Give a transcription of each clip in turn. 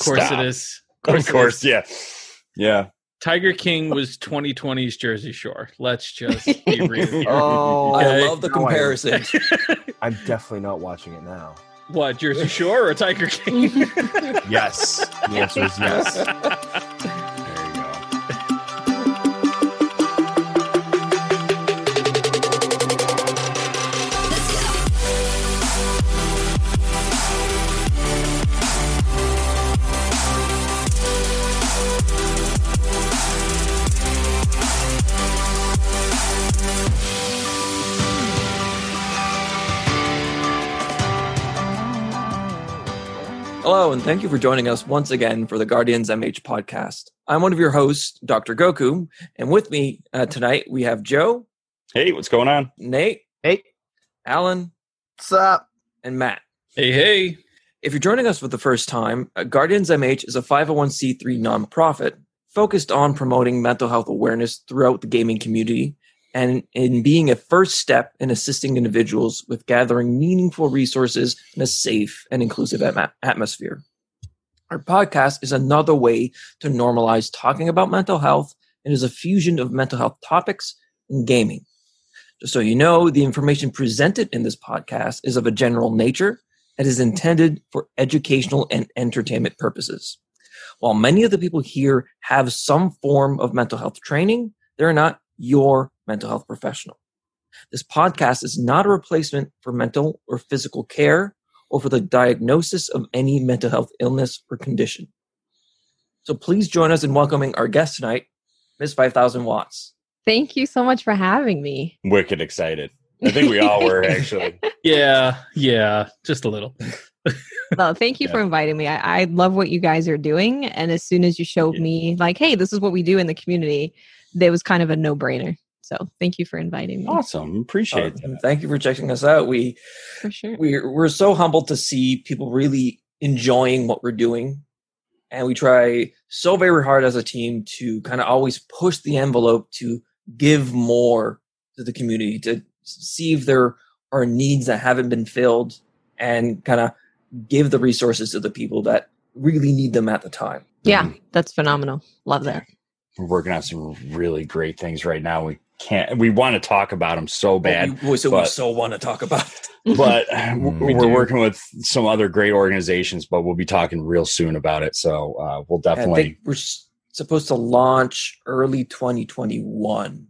Of course Stop. it is. Of course, yeah, yeah. Tiger King was 2020's Jersey Shore. Let's just be real. here. Oh, oh Okay. I love the No, I- comparison. I'm definitely not watching it now. what, Jersey Shore or Tiger King? Yes. The answer is yes. Hello, and thank you for joining us once again for the Guardians MH podcast. I'm one of your hosts, Dr. Goku, and with me uh, tonight we have Joe, Hey, what's going on? Nate, Hey, Alan, what's up? and Matt. hey, hey. If you're joining us for the first time, uh, Guardians MH is a 501c3 nonprofit focused on promoting mental health awareness throughout the gaming community and in being a first step in assisting individuals with gathering meaningful resources in a safe and inclusive atma- atmosphere. Our podcast is another way to normalize talking about mental health and is a fusion of mental health topics and gaming. Just so you know, the information presented in this podcast is of a general nature and is intended for educational and entertainment purposes. While many of the people here have some form of mental health training, they're not your mental health professional. This podcast is not a replacement for mental or physical care or for the diagnosis of any mental health illness or condition. So please join us in welcoming our guest tonight, Ms. 5000 Watts. Thank you so much for having me. Wicked excited. I think we all were actually. Yeah, yeah, just a little. Well, thank you for inviting me. I, I love what you guys are doing. And as soon as you showed Yeah. me, like, hey, this is what we do in the community, there was kind of a no brainer. So thank you for inviting me. Awesome. Appreciate that. thank you for checking us out. We For sure. we're we're so humbled to see people really enjoying what we're doing and we try so very hard as a team to kind of always push the envelope to give more to the community to see if there are needs that haven't been filled and kind of give the resources to the people that really need them at the time Yeah, Mhm. that's phenomenal. Love that. We're working on some really great things right now. We can't. We want to talk about them so bad, But we, so we so want to talk about it. but We we're do. working with some other great organizations. But we'll be talking real soon about it. So uh, we'll I definitely, think we're s- supposed to launch early 2021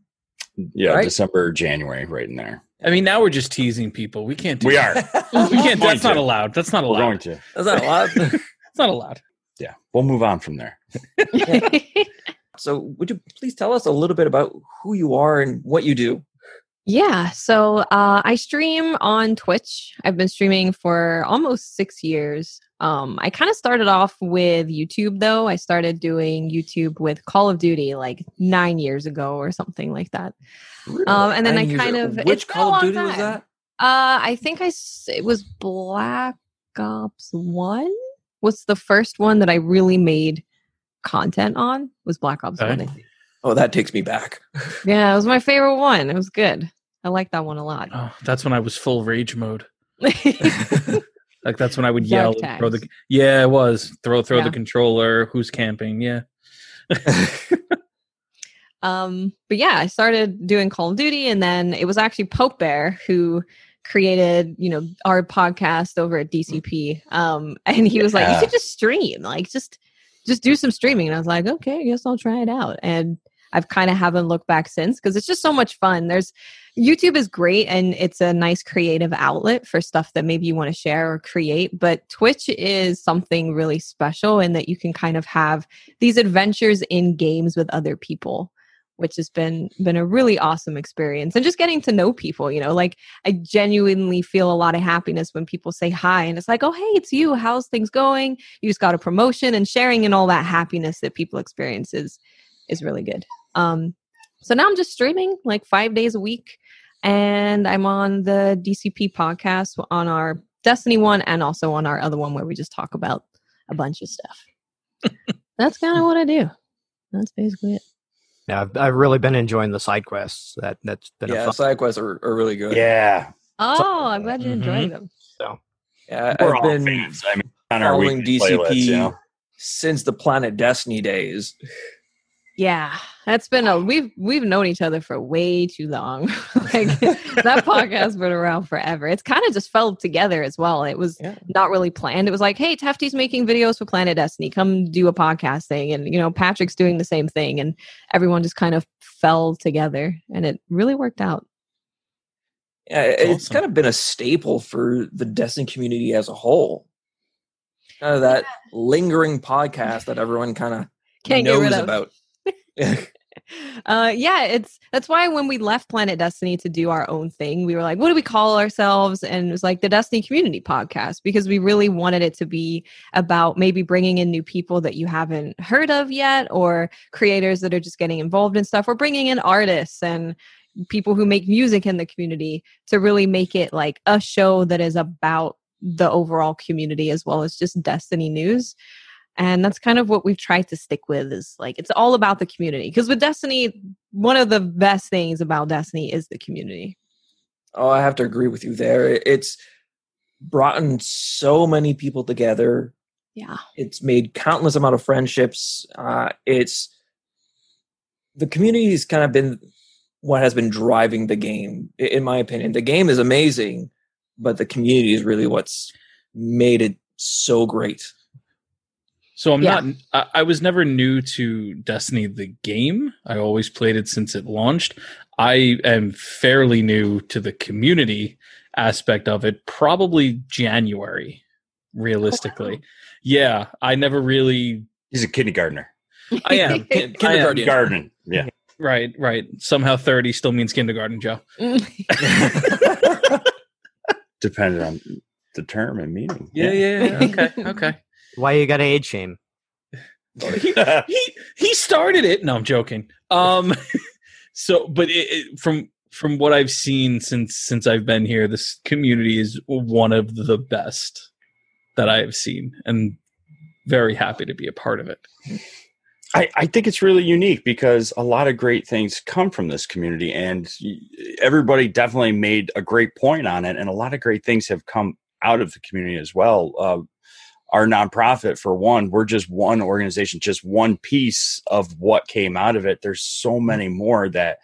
yeah, right? December, January, right in there. I mean, now we're just teasing people. We can't do We that. are. We can't. Going That's not allowed. That's not allowed. We're going to. That's not a lot. It's not allowed. Yeah, we'll move on from there. So, would you please tell us a little bit about who you are and what you do? Yeah, so uh, I stream on Twitch. I've been streaming for almost six years. Um, I kind of started off with YouTube, though. I started doing YouTube with Call of Duty like nine years ago or something like that. Um, and then I Nine years kind of- which it's been a Call of Duty was that? Uh, I think I it was Black Ops One was the first one that I really made content on. Was Black Ops Okay. One? Oh, that takes me back. Yeah, it was my favorite one. It was good. I like that one a lot. Oh, that's when I was full rage mode. Like that's when I would Dark yell, and throw the yeah, it was throw throw Yeah. the controller. Who's camping? Yeah, Um, but yeah, I started doing Call of Duty, and then it was actually Pope Bear who created, you know, our podcast over at DCP. Um, and he was like, "You Yeah. should just stream, like just just do some streaming." And I was like, "Okay, I guess I'll try it out." And I've kind of haven't looked back since because it's just so much fun. There's YouTube is great and it's a nice creative outlet for stuff that maybe you want to share or create. But Twitch is something really special in that you can kind of have these adventures in games with other people which has been been a really awesome experience and just getting to know people you know like i genuinely feel a lot of happiness when people say hi and it's like oh hey it's you how's things going? You just got a promotion and sharing and all that happiness that people experience is is really good. Um so now i'm just streaming like five days a week and i'm on the dcp podcast on our destiny one and also on our other one where we just talk about a bunch of stuff. That's kind of what i do. That's basically it Yeah, I've, I've really been enjoying the side quests. That that's been a yeah, fun. side quests are, are really good. Yeah, Oh, I'm glad you're Mhm. enjoying them. So yeah we're I've all been fans. I mean, on our following weekly DCP playlists, you know? since the Planet Destiny days. Yeah, that's been a we've we've known each other for way too long. like that podcast's been around forever. It's kind of just fell together as well. It was Yeah. not really planned. It was like, hey, Tefty's making videos for Planet Destiny. Come do a podcast thing, and you know Patrick's doing the same thing, and everyone just kind of fell together, and it really worked out. Yeah, That's it's awesome. kind of been a staple for the Destiny community as a whole. Kind of that lingering podcast that everyone kind of Can't get knows rid of. about. uh yeah it's that's why when we left planet destiny to do our own thing we were like what do we call ourselves? And it was like the destiny community podcast because we really wanted it to be about maybe bringing in new people that you haven't heard of yet or creators that are just getting involved in stuff or bringing in artists and people who make music in the community to really make it like a show that is about the overall community as well as just destiny news and that's kind of what we've tried to stick with is like it's all about the community because with destiny one of the best things about destiny is the community Oh, I have to agree with you there. It's brought in so many people together. yeah It's made countless amount of friendships. Uh, it's the community has kind of been what has been driving the game, in my opinion. The game is amazing, but the community is really what's made it so great. So I'm Yeah. not. I, I was never new to Destiny the game. I always played it since it launched. I am fairly new to the community aspect of it. Probably January, realistically. Oh, yeah, I never really. He's a kindergartner. I am kin- kindergarten. Garden. Yeah. Right, right. Somehow thirty still means kindergarten, Joe. Depending on the term and meaning. Yeah, yeah. yeah. Okay, okay. Why you got to age shame? he, he he started it. No, I'm joking. Um, so but it, it, from from what I've seen since since I've been here, this community is one of the best that I have seen, and very happy to be a part of it. I, I think it's really unique because a lot of great things come from this community, and everybody definitely made a great point on it. And a lot of great things have come out of the community as well. Uh, our nonprofit, for one, we're just one organization, just one piece of what came out of it. There's so mm-hmm. many more that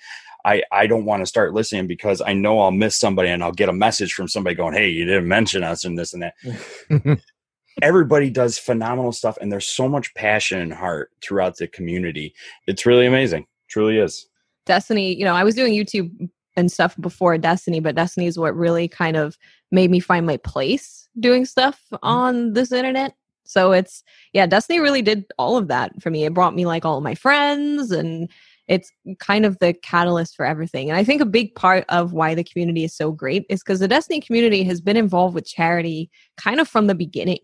I, I don't want to start listening because I know I'll miss somebody and I'll get a message from somebody going, Hey, you didn't mention us and this and that. Everybody does phenomenal stuff and there's so much passion and heart throughout the community. It's really amazing. Truly is. Destiny you know i was doing youtube and stuff before destiny but destiny is what really kind of made me find my place doing stuff on this internet. So it's yeah destiny really did all of that for me. It brought me like all of my friends and it's kind of the catalyst for everything. And i think a big part of why the community is so great is because the destiny community has been involved with charity kind of from the beginning.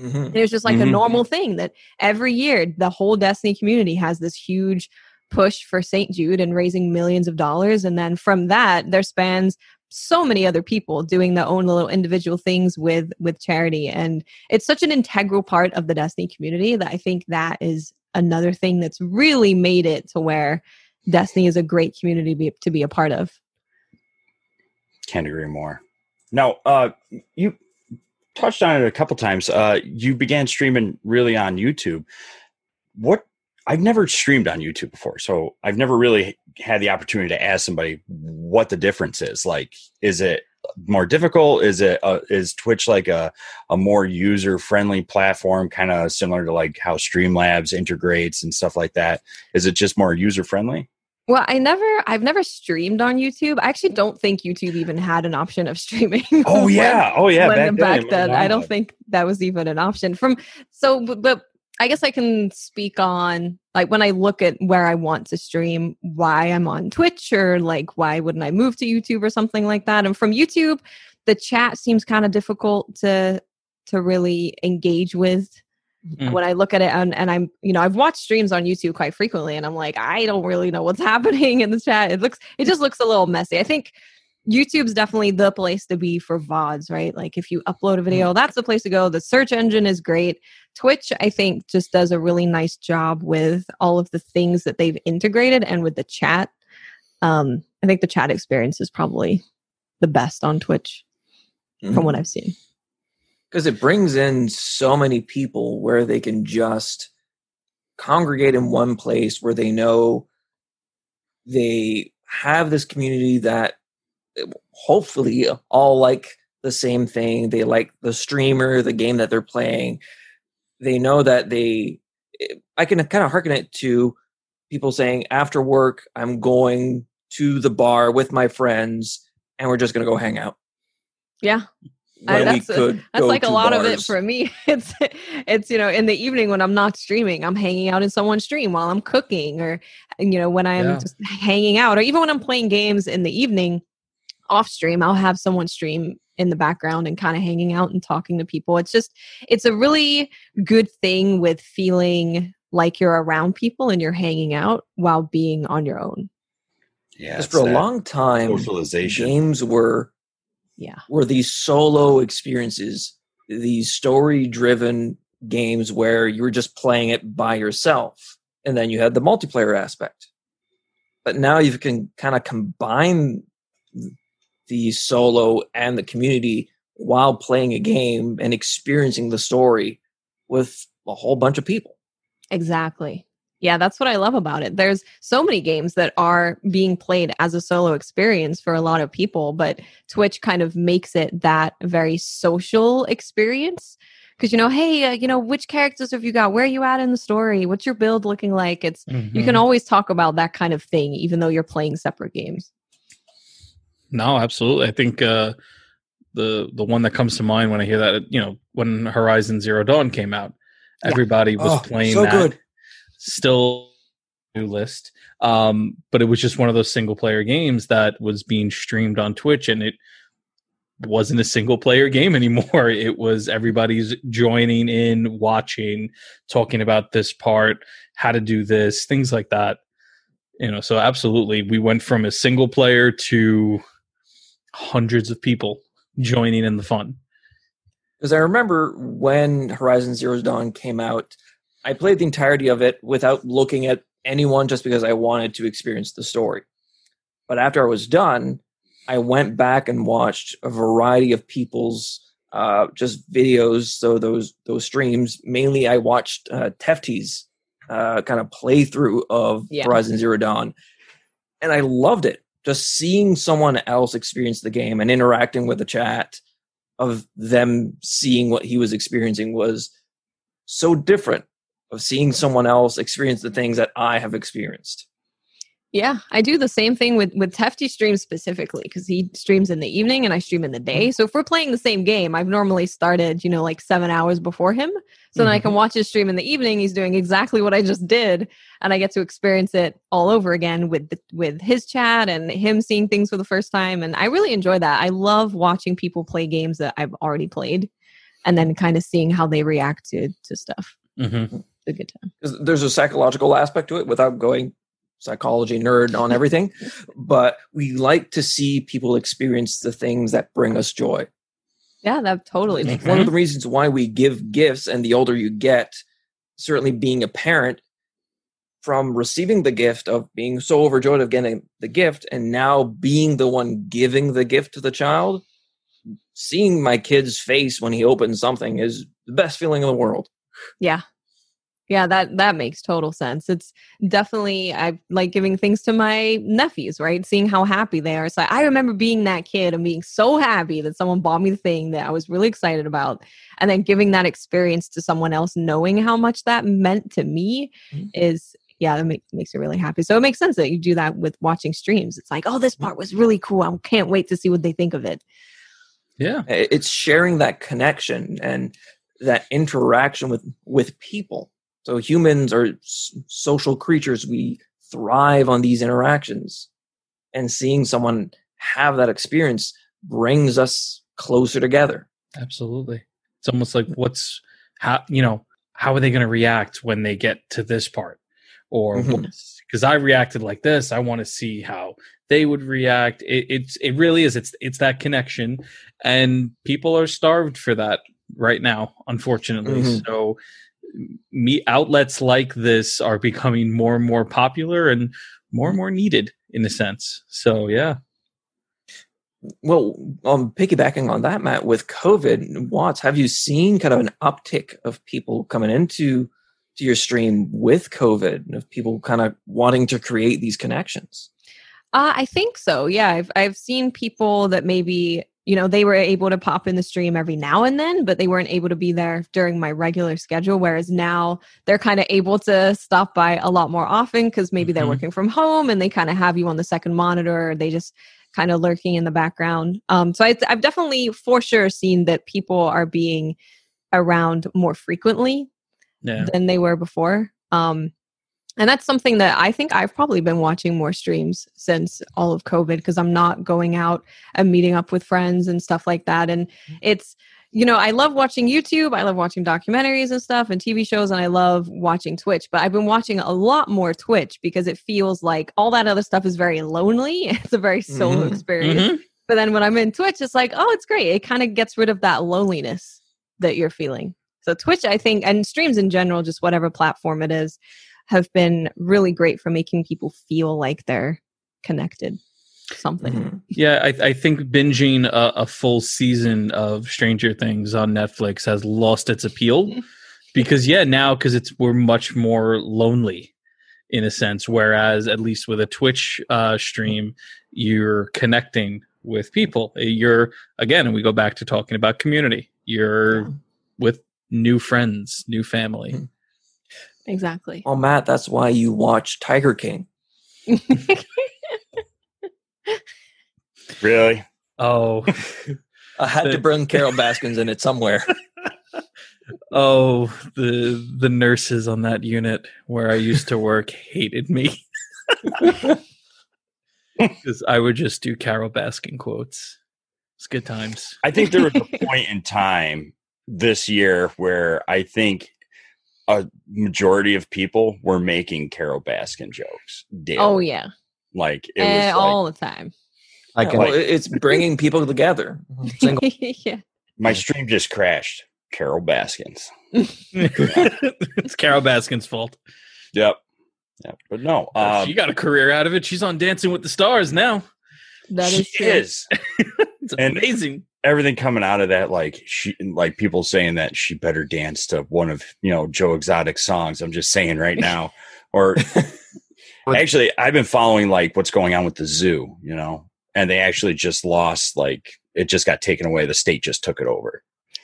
Mhm. it's just like a Mhm. normal thing that every year the whole Destiny community has this huge push for St. Jude and raising millions of dollars. And then from that, there spans so many other people doing their own little individual things with with charity. And it's such an integral part of the Destiny community that I think that is another thing that's really made it to where Destiny is a great community to be, to be a part of. can't agree more now uh you touched on it a couple times uh you began streaming really on youtube what i've never streamed on youtube before so i've never really had the opportunity to ask somebody what the difference is like is it more difficult is it uh, is twitch like a, a more user friendly platform kind of similar to like how streamlabs integrates and stuff like that is it just more user friendly Well, I never, I've never streamed on YouTube. I actually don't think YouTube even had an option of streaming. oh when- yeah oh yeah when back, then, then. I don't think that was even an option. From so, but, but I guess I can speak on like when I look at where I want to stream, why I'm on Twitch, or like why wouldn't I move to YouTube or something like that. And from YouTube, the chat seems kind of difficult to to really engage with Mm. when I look at it and, and I'm you know I've watched streams on YouTube quite frequently and I'm like I don't really know what's happening in the chat it looks it just looks a little messy I think YouTube's definitely the place to be for VODs right? Like if you upload a video that's the place to go. The search engine is great. Twitch I think just does a really nice job with all of the things that they've integrated and with the chat. Um I think the chat experience is probably the best on Twitch from what I've seen. Because it brings in so many people where they can just congregate in one place where they know they have this community that hopefully all like the same thing they like the streamer the game that they're playing they know that they i can kind of harken it to people saying after work i'm going to the bar with my friends and we're just going to go hang out Yeah. I- that's That's like a lot of it for me. It's it's you know in the evening when I'm not streaming, I'm hanging out in someone's stream while I'm cooking, or you know when I'm Yeah. just hanging out, or even when I'm playing games in the evening off stream, I'll have someone stream in the background and kind of hanging out and talking to people. It's just it's a really good thing with feeling like you're around people and you're hanging out while being on your own. Yeah, Because it's for a long time socialization. games were Yeah. were these solo experiences these story driven games where you were just playing it by yourself and then you had the multiplayer aspect but now you can kind of combine the solo and the community while playing a game and experiencing the story with a whole bunch of people Exactly. Yeah, that's what I love about it. There's so many games that are being played as a solo experience for a lot of people, but Twitch kind of makes it that very social experience. Because, you know, hey, uh, you know, which characters have you got? Where are you at in the story? What's your build looking like? It's you Mhm. can always talk about that kind of thing, even though you're playing separate games. No, absolutely. I think uh, the the one that comes to mind when I hear that, you know, when Horizon Zero Dawn came out, Yeah. everybody was Oh, playing so that. good Still new list, um, but it was just one of those single player games that was being streamed on Twitch, and it wasn't a single player game anymore. It was everybody's joining in, watching, talking about this part, how to do this, things like that. You know, so absolutely, we went from a single player to hundreds of people joining in the fun. Because I remember when Horizon Zero Dawn came out, I played the entirety of it without looking at anyone just because I wanted to experience the story. But after I was done, I went back and watched a variety of people's uh, just videos. So those those streams, mainly I watched uh, Tefty's uh, kind of playthrough of Yeah. Horizon Zero Dawn, and I loved it. Just seeing someone else experience the game and interacting with the chat of them seeing what he was experiencing was so different of seeing someone else experience the things that I have experienced. Yeah, I do the same thing with with Hefty streams specifically because he streams in the evening and I stream in the day. So if we're playing the same game, I've normally started, you know, like seven hours before him, so then I can watch his stream in the evening. He's doing exactly what I just did, and I get to experience it all over again with the, with his chat and him seeing things for the first time. And I really enjoy that. I love watching people play games that I've already played, and then kind of seeing how they react to to stuff. Mm-hmm. It's a good time. 'Cause There's a psychological aspect to it without going psychology nerd on everything, but we like to see people experience the things that bring us joy. Yeah, that totally makes One sense. of the reasons why we give gifts, and the older you get, certainly being a parent, from receiving the gift of being so overjoyed of getting the gift, and now being the one giving the gift to the child, seeing my kid's face when he opens something is the best feeling in the world. Yeah. Yeah, that that makes total sense. It's definitely I like giving things to my nephews, right? Seeing how happy they are. So I remember being that kid and being so happy that someone bought me the thing that I was really excited about, and then giving that experience to someone else, knowing how much that meant to me, Mhm. is yeah, that makes makes me really happy. So it makes sense that you do that with watching streams. It's like, oh, this part was really cool. I can't wait to see what they think of it. Yeah. It's sharing that connection and that interaction with with people. So humans are social creatures. We thrive on these interactions, and seeing someone have that experience brings us closer together. Absolutely. It's almost like what's how you know how are they going to react when they get to this part, or because I reacted like this, I want to see how they would react. It, it's it really is. It's it's that connection, and people are starved for that right now, unfortunately. Mhm. So, me outlets like this are becoming more and more popular and more and more needed in a sense. So yeah, Well, um, piggybacking on that, Matt, with COVID, Watts, have you seen kind of an uptick of people coming into to your stream with COVID, of people kind of wanting to create these connections? Uh, I think so. Yeah, I've I've seen people that maybe you know they were able to pop in the stream every now and then, but they weren't able to be there during my regular schedule. Whereas now they're kind of able to stop by a lot more often because maybe they're Mhm. working from home and they kind of have you on the second monitor. Or they just kind of lurking in the background. Um, so I, I've definitely for sure seen that people are being around more frequently Yeah. than they were before. Um, and that's something that I think I've probably been watching more streams since all of COVID because I'm not going out and meeting up with friends and stuff like that. And it's, you know, I love watching YouTube, I love watching documentaries and stuff and TV shows, and I love watching Twitch. But I've been watching a lot more Twitch because it feels like all that other stuff is very lonely. It's a very solo Mhm. experience. Mhm. But then when I'm in Twitch, it's like, oh, it's great. It kind of gets rid of that loneliness that you're feeling. So Twitch, I think, and streams in general, just whatever platform it is, have been really great for making people feel like they're connected. Something. Mhm. Yeah, I, I think binging a, a full season of Stranger Things on Netflix has lost its appeal because yeah, now because it's we're much more lonely in a sense. Whereas at least with a Twitch uh, stream, you're connecting with people. You're again, and we go back to talking about community. You're Yeah. with new friends, new family. Mhm. Exactly. Well, Matt, that's why you watch Tiger King. Really? Oh, I had to bring Carol Baskins in it somewhere. oh, the the nurses on that unit where I used to work hated me. Because I would just do Carol Baskin quotes. It's good times. I think there was a point in time this year where I think a majority of people were making Carol Baskin jokes. Daily. oh yeah. like it Eh, was like, all the time. I Yeah, can well, it- it's bringing people together. Yeah. my stream just crashed. Carol Baskins. it's Carol Baskin's fault. Yep. Yep. But no, um, she got a career out of it. She's on Dancing with the Stars now. That is she true. is. It's And- amazing. Everything coming out of that, like she, like people saying that she better dance to one of you know Joe Exotic songs. I'm just saying right now, or actually, I've been following like what's going on with the zoo, you know, and they actually just lost like it just got taken away. The state just took it over.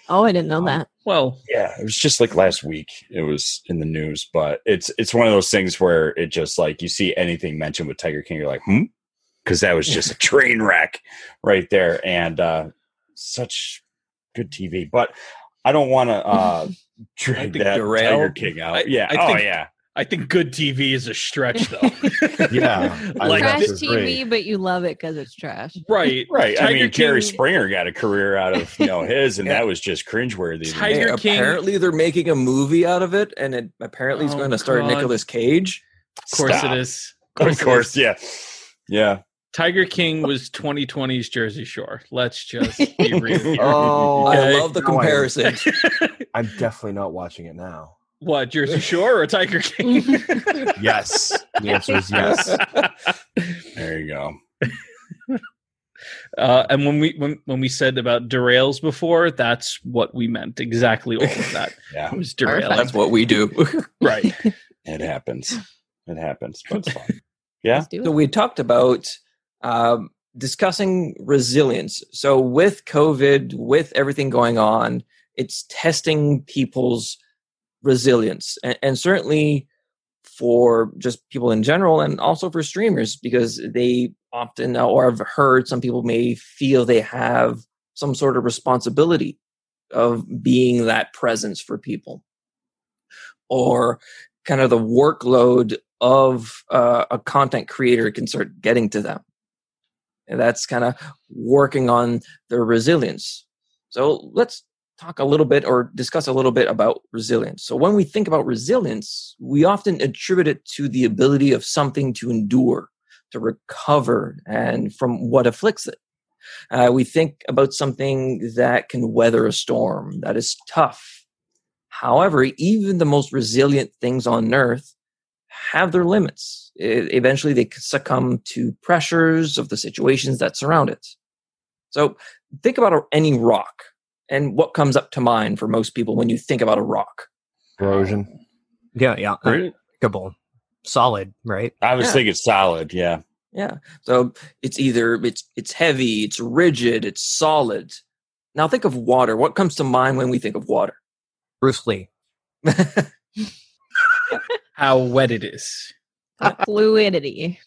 Oh, I didn't know that. Well, Yeah, it was just like last week. It was in the news, but it's it's one of those things where it just like you see anything mentioned with Tiger King, you're like, hmm, because that was just a train wreck right there, and uh such good TV. But I don't want to uh drag think that derail. Tiger King out. I- yeah, I oh think- yeah, I think good TV is a stretch, though. Yeah, I like love trash this. TV, but you love it because it's trash. right, right. I Tiger mean, Jerry Springer got a career out of you know his, and Yeah. that was just cringeworthy. to. Tiger Hey, King- apparently, they're making a movie out of it, and it apparently it's Oh, going to star God. Nicolas Cage. Of course Stop. it is. Of it course, is. yeah, yeah. Tiger King was 2020's Jersey Shore. Let's just be real. here. Oh, I love the No, I- comparison. I'm definitely not watching it now. what Jersey Shore or Tiger King? Yes, the answer is yes. There you go. Uh, and when we when, when we said about derails before, that's what we meant. Exactly all of that. Yeah, It was derail. That's what we do. right. it happens. It happens, but it's fun. Yeah. So we talked about um, discussing resilience. So with COVID, with everything going on, it's testing people's resilience, and, and certainly for just people in general, and also for streamers because they often, or I've heard some people may feel they have some sort of responsibility of being that presence for people, or kind of the workload of uh, a content creator can start getting to them. And that's kind of working on their resilience. So let's talk a little bit or discuss a little bit about resilience. So when we think about resilience, we often attribute it to the ability of something to endure, to recover, and from what afflicts it. Uh, we think about something that can weather a storm, that is tough. However, even the most resilient things on earth have their limits. E- eventually, they succumb to pressures of the situations that surround it. So think about a, any rock and what comes up to mind for most people when you think about a rock. Erosion. Yeah, yeah. Uh, really? Unbreakable. Solid, right? I was Yeah. thinking solid. Yeah. Yeah. So it's either it's it's heavy, it's rigid, it's solid. Now think of water. What comes to mind when we think of water? Bruce Lee. How wet it is. Fluidity.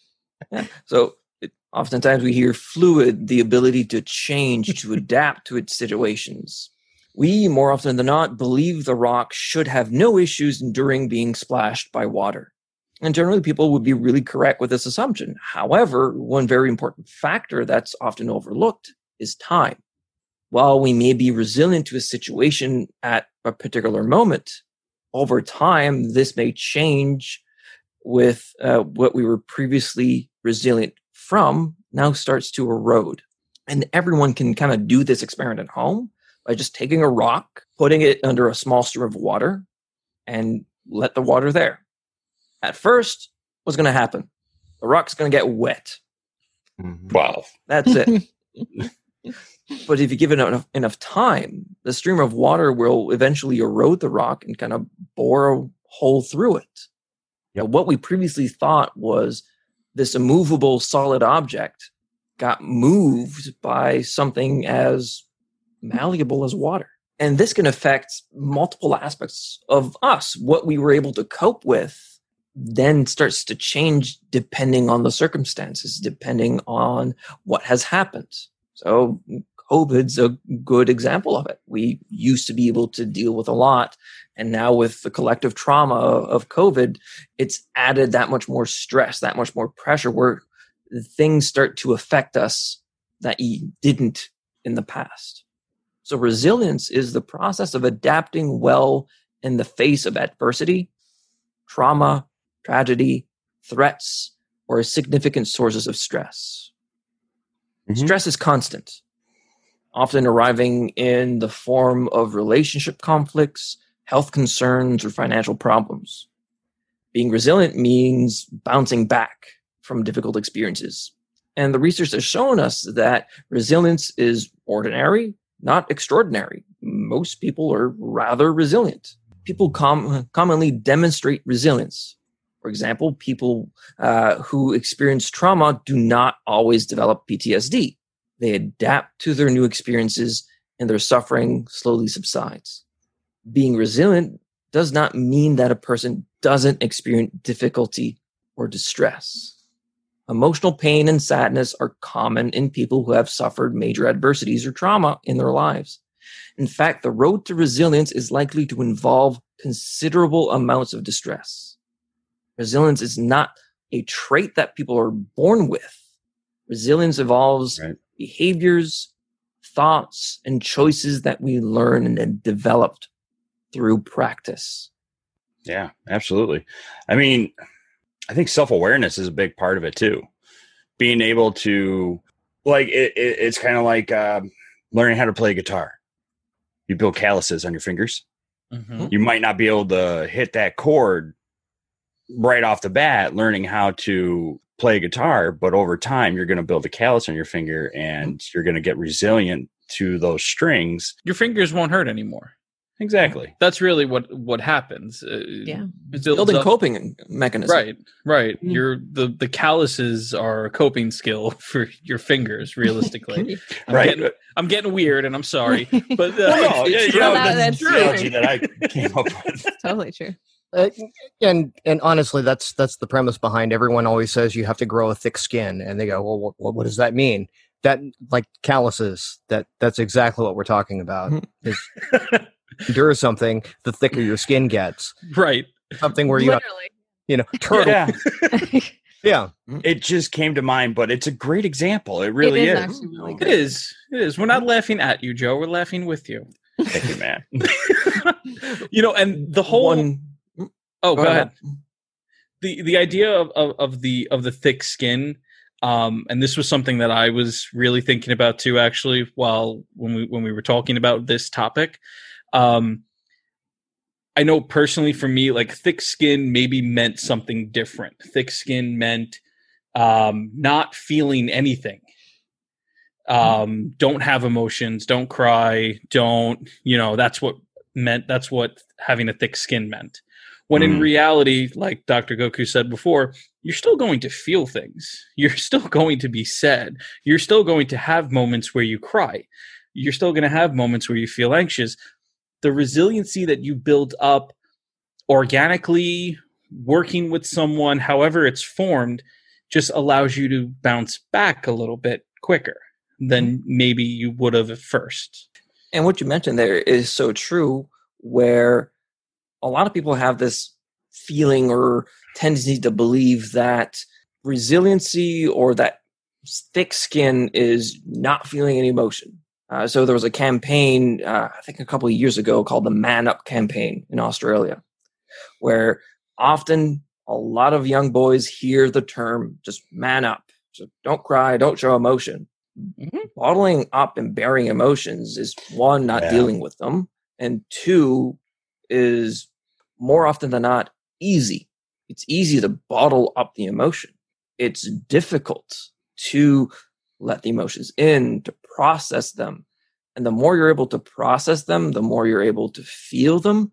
so it, oftentimes we hear fluid, the ability to change, to adapt to its situations. We, more often than not, believe the rock should have no issues enduring being splashed by water. And generally, people would be really correct with this assumption. However, one very important factor that's often overlooked is time. While we may be resilient to a situation at a particular moment, over time, this may change with uh, what we were previously resilient from now starts to erode. And everyone can kind of do this experiment at home by just taking a rock, putting it under a small stream of water, and let the water there. At first, what's going to happen? The rock's going to get wet. Wow. That's it. but if you give it enough, enough time, the stream of water will eventually erode the rock and kind of bore a hole through it. But what we previously thought was this immovable solid object got moved by something as malleable as water. And this can affect multiple aspects of us. What we were able to cope with then starts to change depending on the circumstances, depending on what has happened. So COVID's a good example of it. We used to be able to deal with a lot. And now with the collective trauma of COVID, it's added that much more stress, that much more pressure where things start to affect us that you didn't in the past. So resilience is the process of adapting well in the face of adversity, trauma, tragedy, threats, or significant sources of stress. Mhm. Stress is constant, often arriving in the form of relationship conflicts, health concerns, or financial problems. Being resilient means bouncing back from difficult experiences. And the research has shown us that resilience is ordinary, not extraordinary. Most people are rather resilient. People com- commonly demonstrate resilience. For example, people uh, who experience trauma do not always develop PTSD. They adapt to their new experiences and their suffering slowly subsides. Being resilient does not mean that a person doesn't experience difficulty or distress. Emotional pain and sadness are common in people who have suffered major adversities or trauma in their lives. In fact, the road to resilience is likely to involve considerable amounts of distress. Resilience is not a trait that people are born with. Resilience involves Right. behaviors, thoughts, and choices that we learn and then developed through practice. Yeah, absolutely. I mean, I think self awareness is a big part of it too. Being able to, like, it, it, it's kind of like um, learning how to play guitar. You build calluses on your fingers. Mhm. You might not be able to hit that chord right off the bat, learning how to play guitar, but over time, you're going to build a callus on your finger and you're going to get resilient to those strings. Your fingers won't hurt anymore. Exactly. That's really what what happens. Uh, Yeah. it Building up- coping mechanism. Right, right. Mm. Your the the calluses are a coping skill for your fingers. Realistically, I'm Right. Getting, I'm getting weird, and I'm sorry, but uh, Well, no, it's yeah, you know, That- that's that's true. that I came up with. totally true. Uh, and and honestly, that's that's the premise behind. Everyone always says you have to grow a thick skin, and they go, "Well, what, what does that mean?" That like calluses. That that's exactly what we're talking about. Is endure something, the thicker your skin gets. right. Something where you have, Literally. you know turtle. Yeah, Yeah, it just came to mind, but it's a great example. It really it is, is. actually really It good. is. It is. We're not laughing at you, Joe. We're laughing with you. Thank you, man. you know, and the whole. One, oh, go, ahead. the the idea of, of, of the of the thick skin um and this was something that i was really thinking about too actually while when we when we were talking about this topic. Um i know personally for me like thick skin maybe meant something different. Thick skin meant um not feeling anything. Um, don't have emotions, don't cry, don't, you know, that's what meant, that's what having a thick skin meant. When in Mm. reality, like Dr. Goku said before, you're still going to feel things. You're still going to be sad. You're still going to have moments where you cry. You're still going to have moments where you feel anxious. The resiliency that you build up organically, working with someone, however it's formed, just allows you to bounce back a little bit quicker than maybe you would have at first. And what you mentioned there is so true, where a lot of people have this feeling or tendency to believe that resiliency or that thick skin is not feeling any emotion. Uh, so there was a campaign, uh, I think a couple of years ago, called the Man Up campaign in Australia, where often a lot of young boys hear the term just man up. So don't cry, don't show emotion. Mhm. Bottling up and bearing emotions is one, not Yeah. dealing with them, and two, is more often than not easy. It's easy to bottle up the emotion. It's difficult to let the emotions in, to process them. And the more you're able to process them, the more you're able to feel them,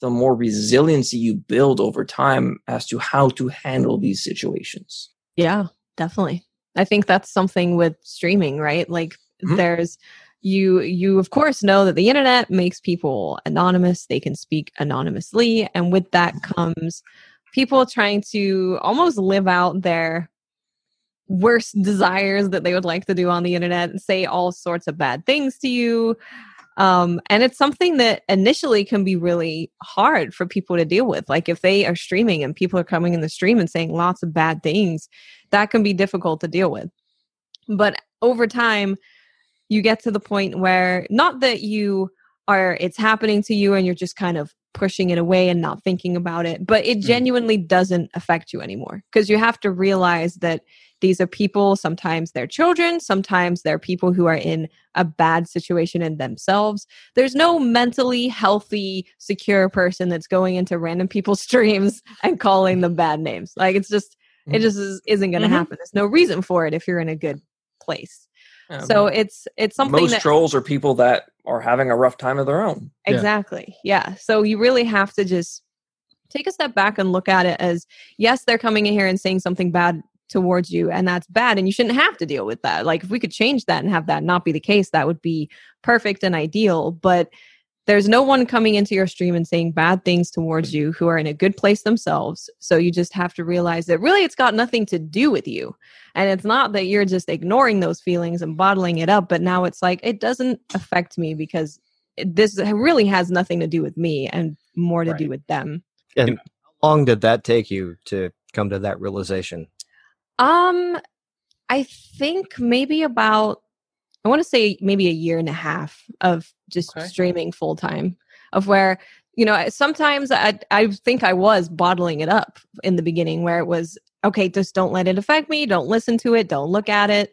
the more resiliency you build over time as to how to handle these situations. Yeah, definitely. I think that's something with streaming, right? Like Mhm. there's you you of course know that the internet makes people anonymous, they can speak anonymously, and with that comes people trying to almost live out their worst desires that they would like to do on the internet and say all sorts of bad things to you. Um, and it's something that initially can be really hard for people to deal with. Like if they are streaming and people are coming in the stream and saying lots of bad things, that can be difficult to deal with. But over time, you get to the point where not that you are, it's happening to you and you're just kind of pushing it away and not thinking about it, but it Mm. genuinely doesn't affect you anymore because you have to realize that these are people, sometimes they're children, sometimes they're people who are in a bad situation in themselves. There's no mentally healthy, secure person that's going into random people's streams and calling them bad names. Like it's just, it Mhm. just is, isn't going to Mhm. happen. There's no reason for it if you're in a good place. Um, so it's it's something most that trolls are people that are having a rough time of their own. Yeah. Exactly. Yeah. So you really have to just take a step back and look at it as yes, they're coming in here and saying something bad towards you, and that's bad, and you shouldn't have to deal with that. Like, if we could change that and have that not be the case, that would be perfect and ideal. But there's no one coming into your stream and saying bad things towards you who are in a good place themselves. So you just have to realize that really it's got nothing to do with you. And it's not that you're just ignoring those feelings and bottling it up, but now it's like it doesn't affect me because this really has nothing to do with me and more to do with them. And how long did that take you to come to that realization? Um, I think maybe about I want to say maybe a year and a half of just Okay. streaming full time. Of where you know sometimes I I think I was bottling it up in the beginning, where it was okay, just don't let it affect me, don't listen to it, don't look at it.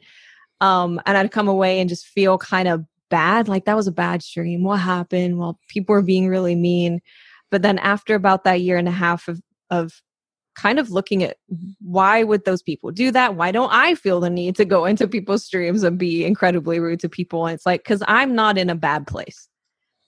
Um, and I'd come away and just feel kind of bad, like that was a bad stream. What happened? Well, people were being really mean. But then after about that year and a half of of kind of looking at why would those people do that? Why don't I feel the need to go into people's streams and be incredibly rude to people? And it's like, because I'm not in a bad place.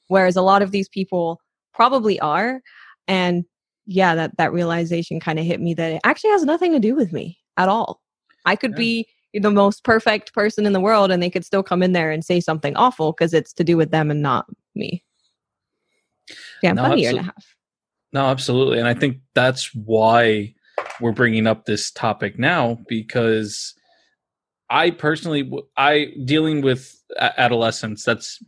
Whereas a lot of these people probably are. And yeah, that, that realization kind of hit me that it actually has nothing to do with me at all. I could Yeah. be the most perfect person in the world and they could still come in there and say something awful because it's to do with them and not me. Yeah, No, about a year and a half. No, absolutely. And I think that's why we're bringing up this topic now because I personally, I dealing with adolescents, that's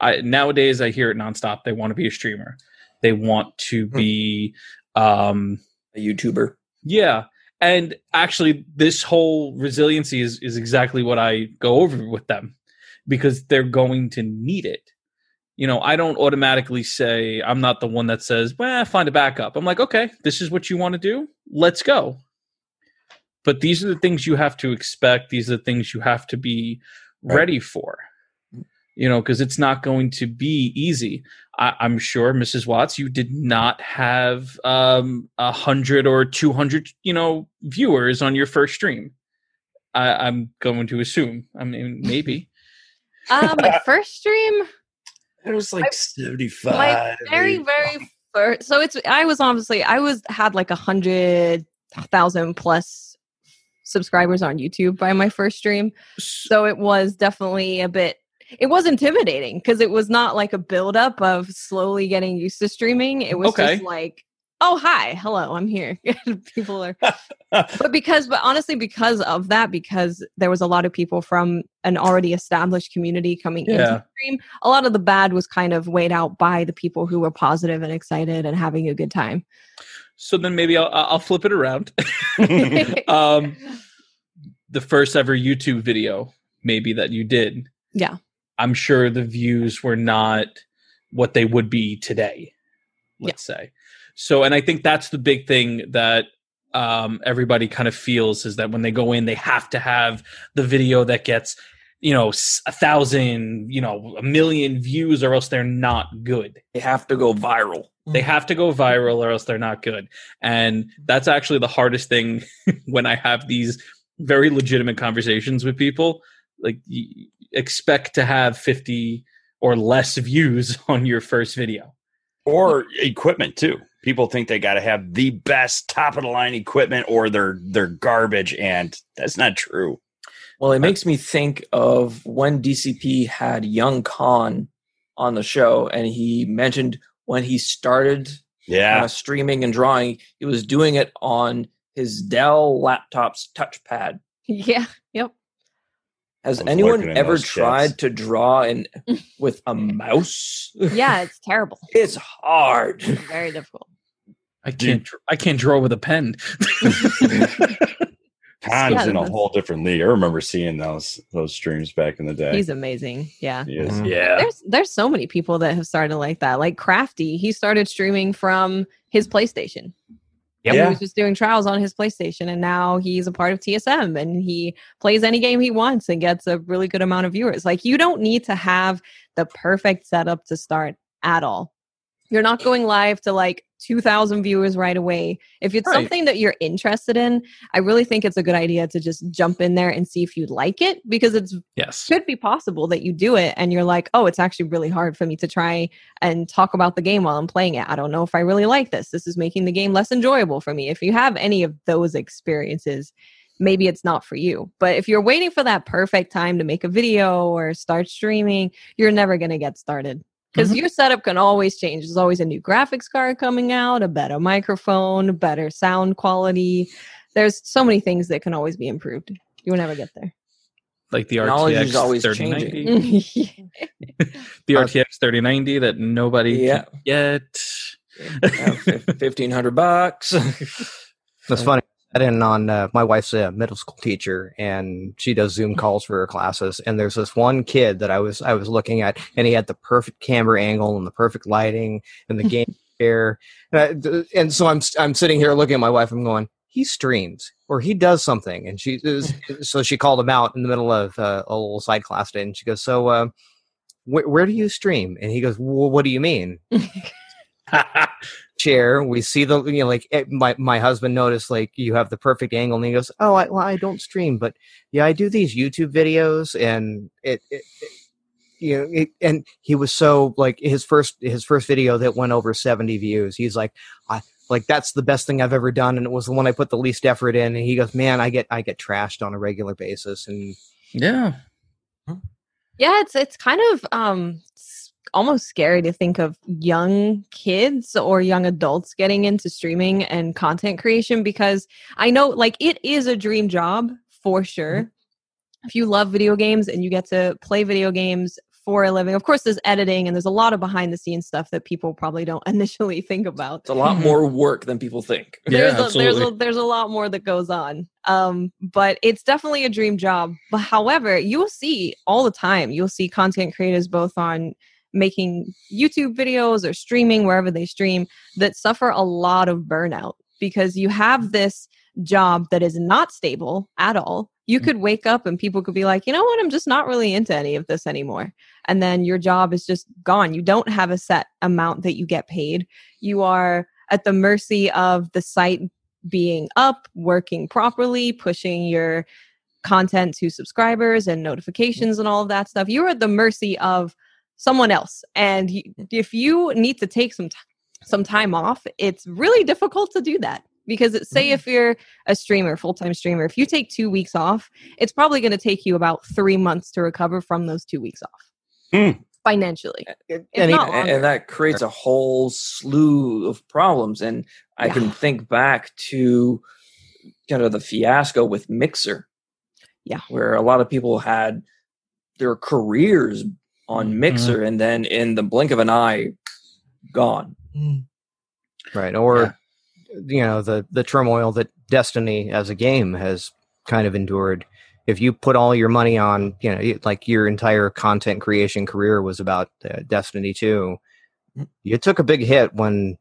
I nowadays I hear it nonstop. They want to be a streamer. They want to Hmm. be, um, A YouTuber. yeah. And actually, this whole resiliency is, is exactly what I go over with them because they're going to need it. You know, I don't automatically say, I'm not the one that says, well, find a backup. I'm like, okay, this is what you want to do. Let's go. But these are the things you have to expect. These are the things you have to be Right. ready for. You know, because it's not going to be easy. I, I'm sure, Mrs. Watts, you did not have um, a hundred or two hundred, you know, viewers on your first stream. I, I'm going to assume. I mean, maybe Uh, my first stream, It was like seventy five. my very very first. So it's I was obviously I was had like a hundred thousand plus subscribers on YouTube by my first stream. So it was definitely a bit. It was intimidating because it was not like a buildup of slowly getting used to streaming. It was Okay. just like, oh hi, hello, I'm here. People are but because but honestly because of that because there was a lot of people from an already established community coming into Yeah. the stream a lot of the bad was kind of weighed out by the people who were positive and excited and having a good time So then maybe I'll I'll flip it around. um, the first ever YouTube video, maybe that you did. Yeah. I'm sure the views were not what they would be today. Let's say. So, and I think that's the big thing that um, everybody kind of feels is that when they go in, they have to have the video that gets, you know, a thousand, you know, a million views, or else they're not good They have to go viral. they have to go viral or else they're not good and that's actually the hardest thing when i have these very legitimate conversations with people like y- expect to have 50 or less views on your first video or equipment too. People think they got to have the best top of the line equipment, or they're they're garbage, and that's not true. Well, it makes me think of when DCP had Young Khan on the show, and he mentioned when he started Yeah, uh, streaming and drawing, he was doing it on his Dell laptop's touchpad. yeah yep Has anyone ever tried chats. to draw in with a mouse? yeah it's terrible it's hard. very difficult i can't dr- i can't draw with a pen Khan's Yeah, in a that's- whole different league. I remember seeing those those streams back in the day. he's amazing yeah He is. Mhm. yeah there's there's so many people that have started like that like crafty he started streaming from his playstation Yep. He was just doing trials on his PlayStation, and now he's a part of TSM, and he plays any game he wants and gets a really good amount of viewers. Like you don't need to have the perfect setup to start at all. You're not going live to like 2,000 viewers right away. If it's Right. something that you're interested in, I really think it's a good idea to just jump in there and see if you like it because it's yes could be possible that you do it and you're like, oh, it's actually really hard for me to try and talk about the game while I'm playing it. I don't know if I really like this. This is making the game less enjoyable for me. If you have any of those experiences, maybe it's not for you. But if you're waiting for that perfect time to make a video or start streaming, you're never going to get started. Because Mhm. your setup can always change. There's always a new graphics card coming out, a better microphone, better sound quality. There's so many things that can always be improved. You will never get there. like the Technology rtx is always 3090 the Uh, rtx 3090 that nobody Yeah. can get Fifteen hundred bucks. That's funny. In on uh, my wife's a middle school teacher, and she does Zoom calls for her classes. And there's this one kid that I was I was looking at, and he had the perfect camera angle and the perfect lighting and the game chair. And, I, and so I'm I'm sitting here looking at my wife. I'm going, he streams or he does something, and she is so she called him out in the middle of uh, a little side class day, and she goes, so. Uh, where, where do you stream? And he goes, well, what do you mean? chair. We see the you know like eh, my my husband noticed like you have the perfect angle, and he goes, "Oh, I, well, I don't stream, but yeah, I do these YouTube videos, and it." it, it you know, it, and he was so like his first his first video that went over 70 views. He's like, I like that's the best thing I've ever done, and it was the one I put the least effort in. And he goes, man, I get I get trashed on a regular basis, and yeah yeah it's it's kind of um s- almost scary to think of young kids or young adults getting into streaming and content creation because i know like it is a dream job for sure. If you love video games and you get to play video games for a living of course there's editing and there's a lot of behind the scenes stuff that people probably don't initially think about. It's a lot more work than people think. Yeah, there's a, there's a there's a lot more that goes on um but it's definitely a dream job. But however you'll see all the time you'll see content creators both on making youtube videos or streaming wherever they stream that suffer a lot of burnout because you have this job that is not stable at all. You mm-hmm. could wake up and people could be like you know what? I'm just not really into any of this anymore. And then your job is just gone. You don't have a set amount that you get paid. You are at the mercy of the site being up, working properly, pushing your content to subscribers and mm-hmm. notifications and all of that stuff. You're at the mercy of someone else. And if you need to take some t- some time off, it's really difficult to do that. Because it, say if you're a streamer, full time streamer, if you take two weeks off, it's probably going to take you about three months to recover from those two weeks off Hmm. financially. And If he- not and, and that creates a whole slew of problems and i can think back to kind of the fiasco with mixer Yeah. where a lot of people had their careers on Mhm. mixer and then in the blink of an eye gone. Right or you know the the turmoil that destiny as a game has kind of endured. If you put all your money on you know like your entire content creation career was about uh, destiny 2 Mm. you took a big hit when,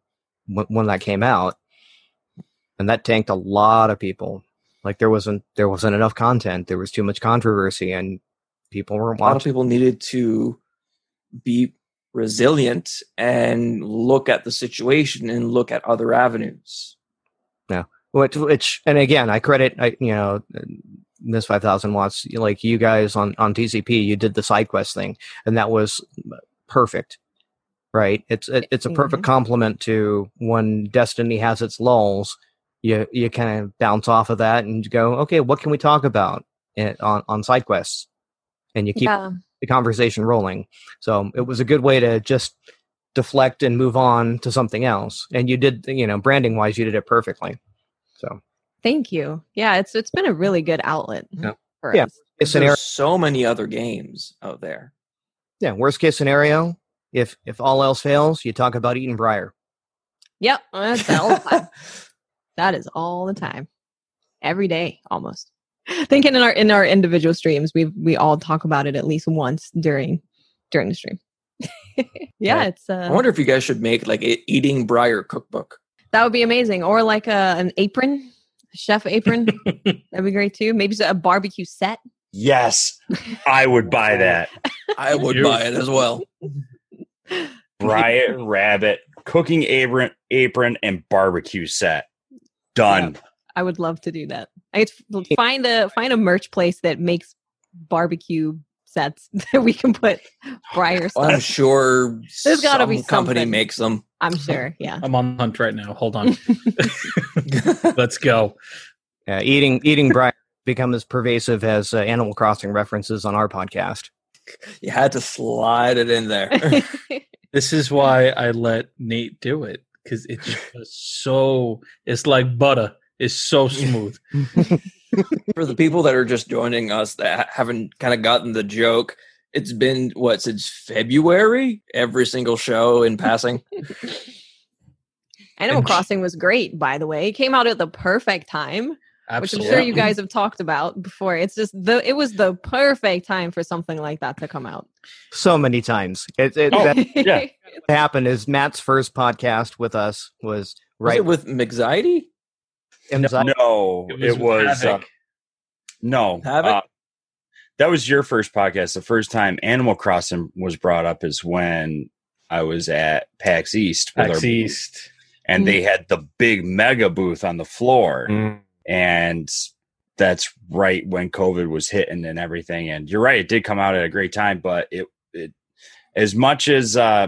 when when that came out and that tanked a lot of people. Like there wasn't there wasn't enough content there was too much controversy and people weren't a lot of people needed to be resilient and look at the situation and look at other avenues. Which which and again i credit i you know this 5000 watts like you guys on on DCP you did the side quest thing and that was perfect right? It's it, it's a mm-hmm. perfect complement to when destiny has its lulls you you kind of bounce off of that and go okay what can we talk about on on side quests and you keep yeah. the conversation rolling so um, it was a good way to just deflect and move on to something else and you did you know branding wise you did it perfectly so Thank you. Yeah, it's it's been a really good outlet Yeah. for Yeah. us. case scenario there's so many other games out there yeah worst case scenario if if all else fails you talk about eating briar Yep, that's all the time. that is all the time, every day almost. Thinking in our in our individual streams, we we all talk about it at least once during during the stream. yeah, Right. it's uh, i wonder if you guys should make like a eating briar cookbook that would be amazing, or like a an apron, a chef apron. That'd be great too. Maybe a barbecue set. Yes, I would buy that. i would buy it as well Brian Rabbit cooking apron, apron, and barbecue set. Done. I would love to do that. I could f- find a find a merch place that makes barbecue sets that we can put Briar stuff. i'm sure There's gotta be some company something. makes them I'm sure. Yeah. I'm on hunt right now. Hold on. Let's go. yeah eating eating briar become as pervasive as uh, animal crossing references on our podcast you had to slide it in there This is why I let Nate do it because it's just so. It's like butter. It's so smooth. for the people that are just joining us that haven't kind of gotten the joke it's been what since february every single show in passing Animal And- Crossing was great, by the way. It came out at the perfect time, which I'm sure you guys have talked about before. It's just the it was the perfect time for something like that to come out. so many times it, it Oh, that yeah. happened is matt's first podcast with us was was right it with anxiety anxiety- No, It it was was, uh, no. Havoc? uh, that was your first podcast. The first time Animal Crossing was brought up is when I was at PAX East, PAX our- East. and they had the big mega booth on the floor, and that's right when COVID was hitting and everything. And you're right, it did come out at a great time, but it, it as much as uh,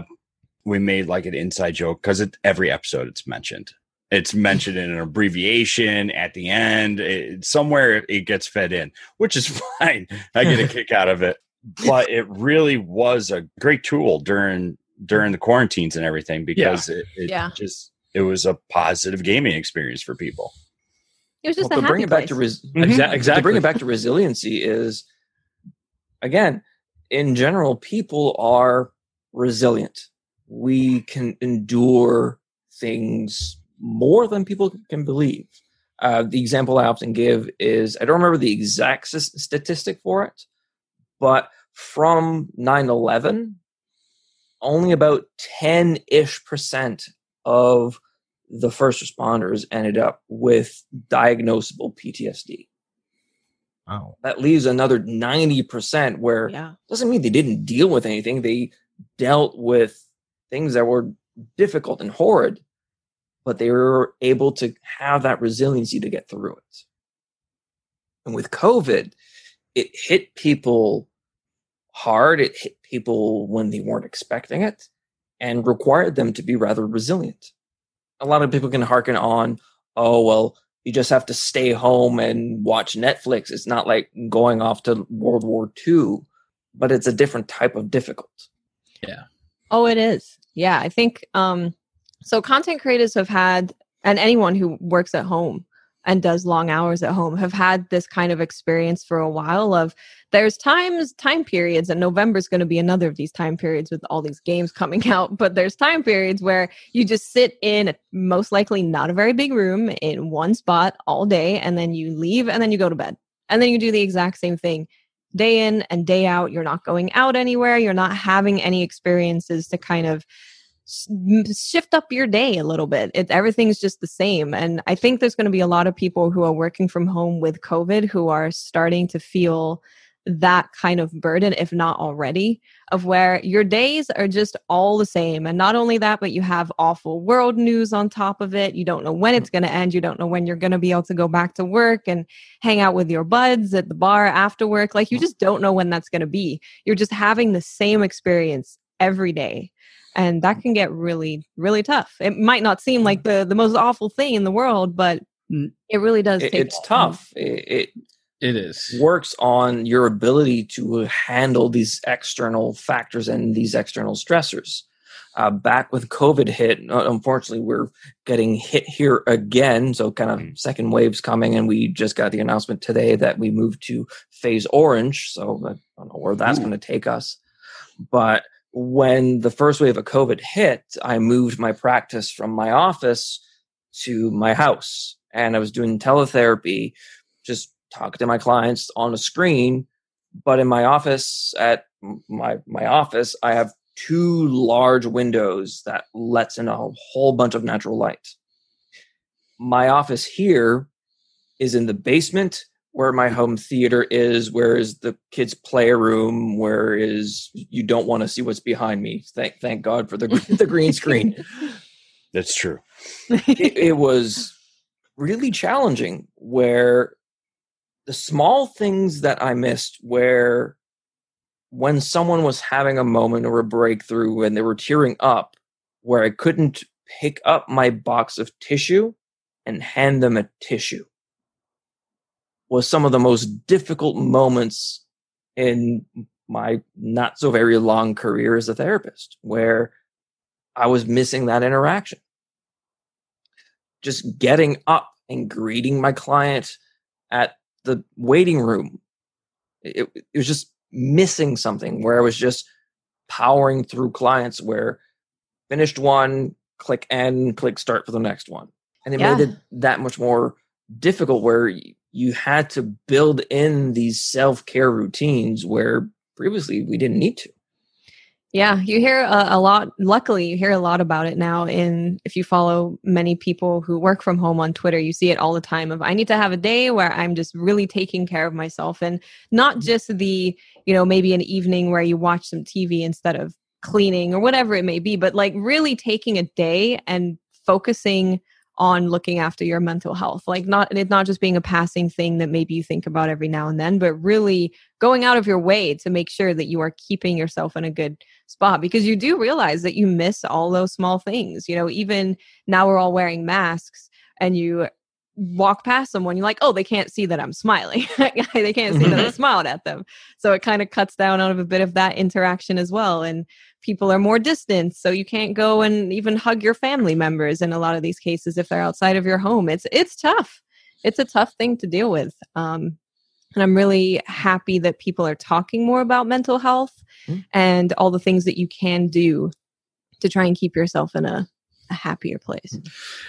we made like an inside joke because every episode it's mentioned. It's mentioned in an abbreviation at the end. It, somewhere it gets fed in, which is fine. I get a kick out of it. But it really was a great tool during during the quarantines and everything because it, it Yeah. just it was a positive gaming experience for people. It was just well, a to happy bring it back to res- Exa- mm-hmm. to exactly. bring it back to resiliency is again in general people are resilient we can endure things more than people can believe. Uh, the example i often give is i don't remember the exact s- statistic for it but from 9-11 only about 10-ish percent of the first responders ended up with diagnosable ptsd wow. That leaves another 90% where Yeah. doesn't mean they didn't deal with anything. They dealt with things that were difficult and horrid but they were able to have that resiliency to get through it And with COVID, it hit people hard. It hit people when they weren't expecting it and required them to be rather resilient. A lot of people can hearken on, oh, well, you just have to stay home and watch Netflix. It's not like going off to World War II, but it's a different type of difficult. Yeah. Oh, it is. Yeah, I think um so content creators have had and anyone who works at home and does long hours at home have had this kind of experience for a while of there's times time periods and november's going to be another of these time periods with all these games coming out but there's time periods where you just sit in most likely not a very big room in one spot all day and then you leave and then you go to bed. And then you do the exact same thing day in and day out. You're not going out anywhere. You're not having any experiences to kind of shift up your day a little bit. It, everything's just the same. And I think there's going to be a lot of people who are working from home with COVID who are starting to feel that kind of burden, if not already, of where your days are just all the same. And not only that, but you have awful world news on top of it. You don't know when mm. it's going to end. You don't know when you're going to be able to go back to work and hang out with your buds at the bar after work. Like you mm. just don't know when that's going to be. You're just having the same experience every day and that can get really really tough it might not seem like the the most awful thing in the world but Mm. it really does It- take it's tough. It, it It is. works on your ability to handle these external factors and these external stressors. Uh, back with COVID hit, uh, unfortunately, we're getting hit here again. So, kind of second waves coming, and we just got the announcement today that we moved to phase orange. So, I don't know where that's going to take us. But when the first wave of COVID hit, I moved my practice from my office to my house, and I was doing teletherapy, just talking to my clients on a screen. But in my office, at my my office, I have two large windows that lets in a whole bunch of natural light. My office here is in the basement where my home theater is, where is the kids' playroom, where is you don't want to see what's behind me. Thank thank God for the the green screen. That's true. it, it was really challenging where the small things that I missed where when someone was having a moment or a breakthrough and they were tearing up where I couldn't pick up my box of tissue and hand them a tissue was some of the most difficult moments in my not so very long career as a therapist where I was missing that interaction. Just getting up and greeting my client at the waiting room. It, it was just missing something where I was just powering through clients where finished one, click end, click start for the next one. And it made it that much more difficult where you had to build in these self care routines where previously we didn't need to. Yeah, you hear a, a lot. Luckily, you hear a lot about it now. In if you follow many people who work from home on Twitter, you see it all the time. Of I need to have a day where I'm just really taking care of myself, and not mm-hmm. just the you know maybe an evening where you watch some TV instead of cleaning or whatever it may be, but like really taking a day and focusing on looking after your mental health. Like not it not just being a passing thing that maybe you think about every now and then, but really going out of your way to make sure that you are keeping yourself in a good spot because you do realize that you miss all those small things. You know, even now we're all wearing masks and you walk past someone, you're like, oh, they can't see that I'm smiling. they can't see that I mm-hmm. smiled at them. So it kind of cuts down out of a bit of that interaction as well. And people are more distant. So you can't go and even hug your family members in a lot of these cases if they're outside of your home. It's it's tough. It's a tough thing to deal with. Um, and I'm really happy that people are talking more about mental health Mm. and all the things that you can do to try and keep yourself in a, a happier place.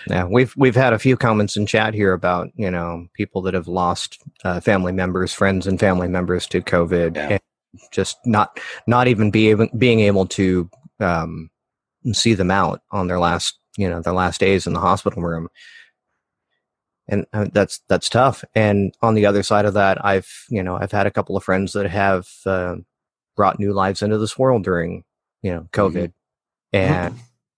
Yeah, we've we've had a few comments in chat here about you know people that have lost uh, family members, friends, and family members to COVID, Yeah. Just not not even be able, being able to um, see them out on their last you know their last days in the hospital room, and uh, that's that's tough. And on the other side of that, I've you know I've had a couple of friends that have uh, brought new lives into this world during you know COVID, and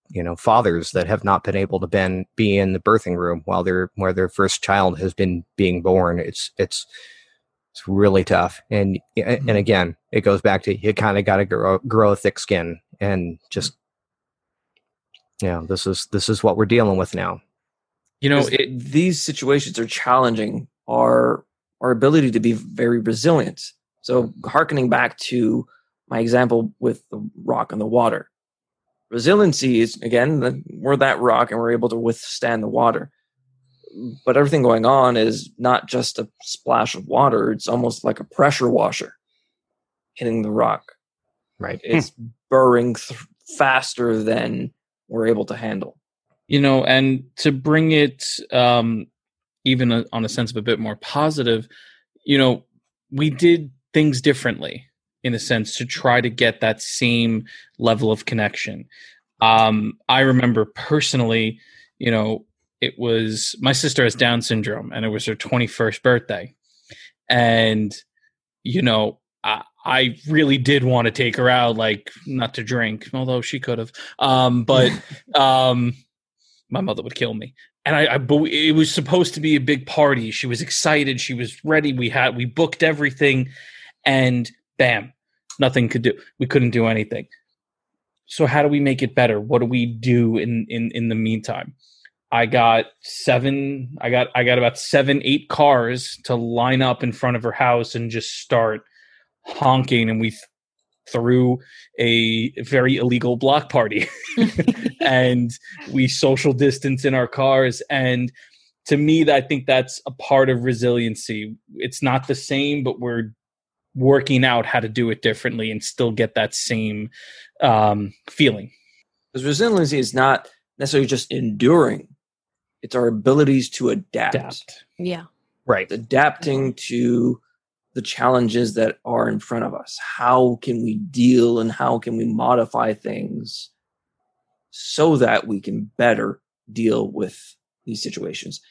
you know fathers that have not been able to ben, be in the birthing room while their where their first child has been being born. It's it's It's really tough. And and mm-hmm. again, it goes back to you kind of got to grow grow a thick skin and just yeah, this is this is what we're dealing with now. You know, it, these situations are challenging our our ability to be very resilient. So, harkening back to my example with the rock and the water, resiliency is again the, we're that rock and we're able to withstand the water. But everything going on is not just a splash of water; it's almost like a pressure washer hitting the rock. Right. It's burring th- faster than we're able to handle. you know and to bring it um even a, on a sense of a bit more positive you know we did things differently in a sense to try to get that same level of connection um i remember personally you know it was my sister has down syndrome and it was her 21st birthday. And you know I, I really did want to take her out like not to drink although she could have. Um but um my mother would kill me. And I, I it was supposed to be a big party. She was excited. She was ready. We had we booked everything and bam nothing could do we couldn't do anything. So how do we make it better? What do we do in in in the meantime i got seven i got i got about seven eight cars to line up in front of her house and just start honking and we th- threw a very illegal block party. And we social distance in our cars and to me i think that's a part of resiliency. It's not the same but we're working out how to do it differently and still get that same um, feeling. Because resiliency is not necessarily just enduring; it's our abilities to adapt. adapt Yeah. Right. adapting mm-hmm. to the challenges that are in front of us. How can we deal and how can we modify things so that we can better deal with these situations?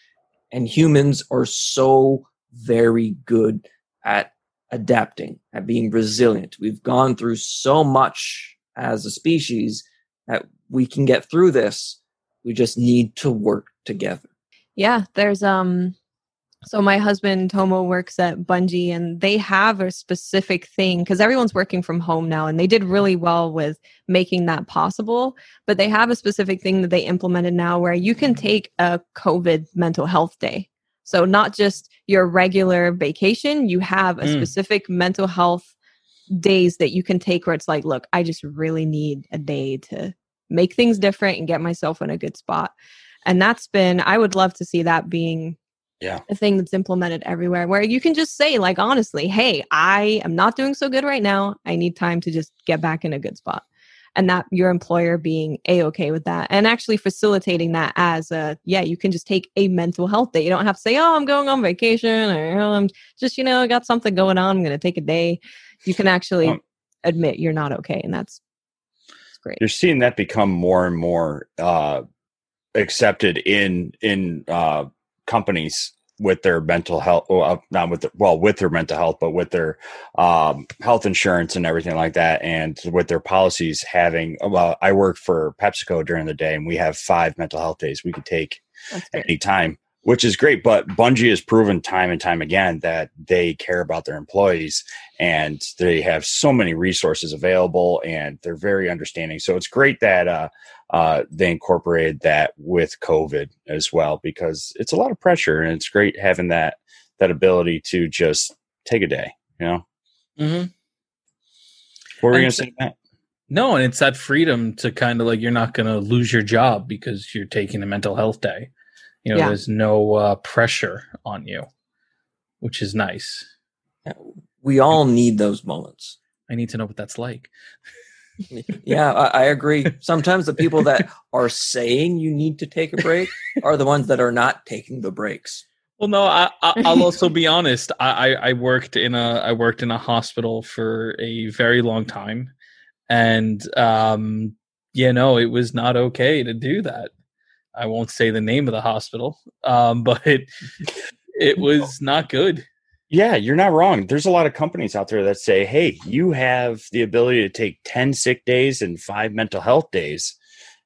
And humans are so very good at adapting, at being resilient. We've gone through so much as a species that we can get through this. We just need to work together. Yeah, there's um so my husband Tomo works at Bungie and they have a specific thing cuz everyone's working from home now and they did really well with making that possible, but they have a specific thing that they implemented now where you can take a COVID mental health day. So not just your regular vacation, you have a Mm. specific mental health days that you can take where it's like, look, I just really need a day to make things different and get myself in a good spot. And that's been, I would love to see that being Yeah. a thing that's implemented everywhere where you can just say, like, honestly, hey, I am not doing so good right now. I need time to just get back in a good spot. And that your employer being a okay with that and actually facilitating that as a, yeah, you can just take a mental health day. You don't have to say, oh, I'm going on vacation or oh, I'm just, you know, I got something going on. I'm going to take a day. You can actually Um, admit you're not okay. And that's, that's great. you're seeing that become more and more uh, accepted in in uh, companies with their mental health well, uh, not with the, well with their mental health but with their um, health insurance and everything like that and with their policies having well i work for pepsico during the day and we have five mental health days we could take at any time, which is great. But Bungie has proven time and time again that they care about their employees and they have so many resources available and they're very understanding. So it's great that uh, uh, they incorporated that with COVID as well because it's a lot of pressure and it's great having that that ability to just take a day. You know, mm-hmm. what were you going to say, Matt? no and it's that freedom to kind of like you're not going to lose your job because you're taking a mental health day you know Yeah. there's no uh, pressure on you which is nice We all need those moments. i need to know what that's like Yeah, I, I agree. Sometimes the people that are saying you need to take a break are the ones that are not taking the breaks. Well, no, I, I, I'll also be honest. I, I, I worked in a I worked in a hospital for a very long time, and um, you know, it was not okay to do that. I won't say the name of the hospital, um, but it, it was not good. Yeah, you're not wrong. There's a lot of companies out there that say, "Hey, you have the ability to take 10 sick days and 5 mental health days."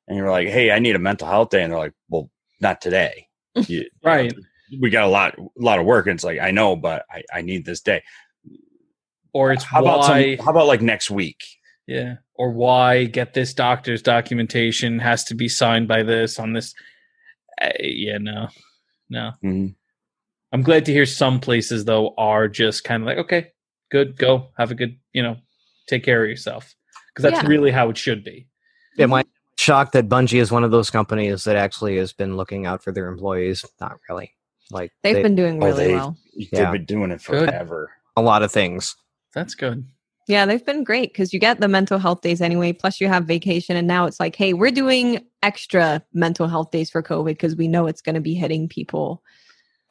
And you're like, "Hey, I need a mental health day." And they're like, "Well, not today." You, Right. we got a lot, a lot of work, and it's like I know, but I, I need this day. or it's How about some, how about like next week? Yeah or why get this doctor's documentation has to be signed by this on this uh, yeah no no Mhm. i'm glad to hear some places though are just kind of like okay good go have a good you know take care of yourself because that's Yeah. really how it should be Am I shocked that Bungie is one of those companies that actually has been looking out for their employees? Not really. Like They've they- been doing Oh, really they- well. They've Yeah. been doing it Good. forever. a lot of things. that's good Yeah, they've been great because you get the mental health days anyway. Plus, you have vacation, and now it's like, hey, we're doing extra mental health days for COVID because we know it's going to be hitting people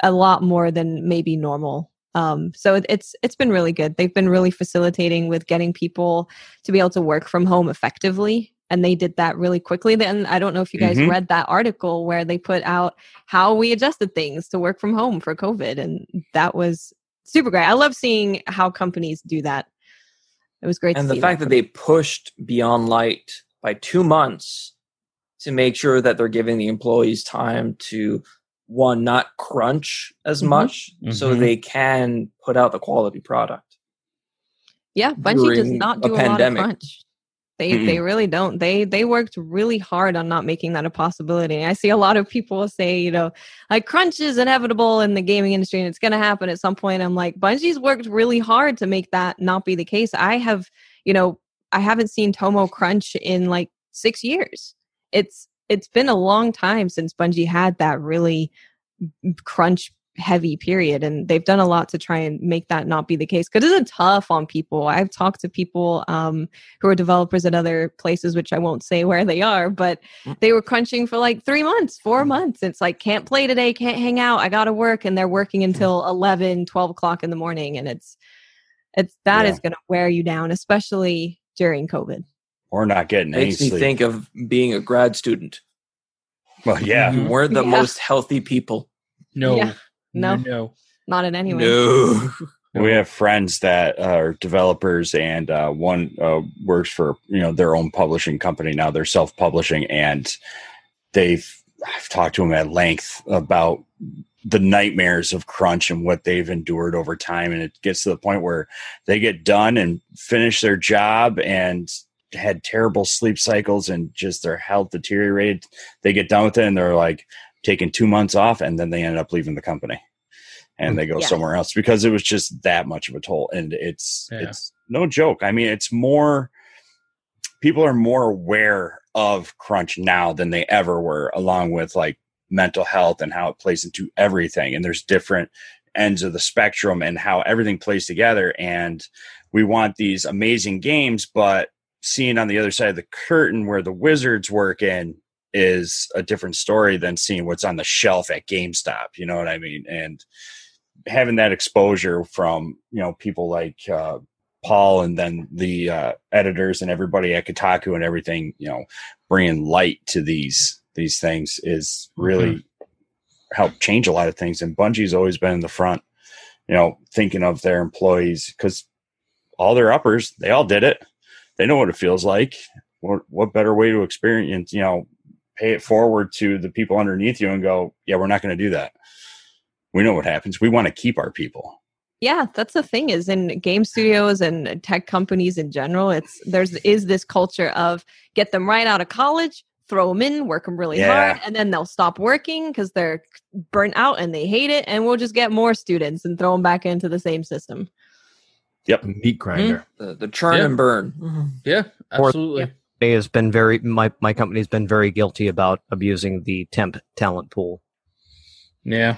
a lot more than maybe normal. Um, so it, it's it's been really good. They've been really facilitating with getting people to be able to work from home effectively, and they did that really quickly. Then I don't know if you guys Mhm. read that article where they put out how we adjusted things to work from home for COVID, and that was super great. I love seeing how companies do that. It was great and to the see fact that they pushed Beyond Light by two months to make sure that they're giving the employees time to one not crunch as Mhm. much so Mhm. they can put out the quality product Yeah, Bungie does not do a, lot of crunch. They mm-hmm. they really don't. They they worked really hard on not making that a possibility. I see a lot of people say, you know, like crunch is inevitable in the gaming industry and it's going to happen at some point. I'm like, Bungie's worked really hard to make that not be the case. I have, you know, I haven't seen Tomo crunch in like 6 years. It's it's been a long time since Bungie had that really crunch heavy period and they've done a lot to try and make that not be the case because it's tough on people i've talked to people um, who are developers at other places which i won't say where they are but Mm. they were crunching for like three months four months it's like can't play today can't hang out i gotta work and they're working until 11 12 o'clock in the morning and it's it's that is Yeah. going to wear you down especially during covid Or not getting any makes me sleep. think of being a grad student well, yeah. Mhm. you weren't the Yeah. most healthy people no Yeah. No. no not in any way no We have friends that are developers, and uh, one uh, works for you know their own publishing company. Now they're self publishing, and they've I've talked to them at length about the nightmares of crunch and what they've endured over time. And it gets to the point where they get done and finish their job and had terrible sleep cycles and just their health deteriorated. They get done with it and they're like taking two months off, and then they end up leaving the company. And mm, they go Yeah. somewhere else because it was just that much of a toll. And it's Yeah. it's no joke. I mean it's more people are more aware of crunch now than they ever were along with like mental health and how it plays into everything. And there's different ends of the spectrum and how everything plays together. And we want these amazing games but seeing on the other side of the curtain where the wizards work in is a different story than seeing what's on the shelf at GameStop. You know what I mean? And having that exposure from you know people like uh, Paul and then the uh, editors and everybody at Kotaku and everything, you know, bringing light to these these things is really helped change a lot of things. And Bungie's always been in the front, you know, thinking of their employees because all their uppers, they all did it. They know what it feels like. What what better way to experience, you know, pay it forward to the people underneath you and go, yeah, we're not going to do that. We know what happens. We want to keep our people. yeah that's the thing is in game studios and tech companies in general it's there's is this culture of get them right out of college throw them in work them really Yeah. hard and then they'll stop working because they're burnt out and they hate it and we'll just get more students and throw them back into the same system Yep, Meat grinder. Mm-hmm. the, the churn Yeah. and burn mm-hmm. yeah Or- absolutely Company has been very my my company's been very guilty about abusing the temp talent pool. yeah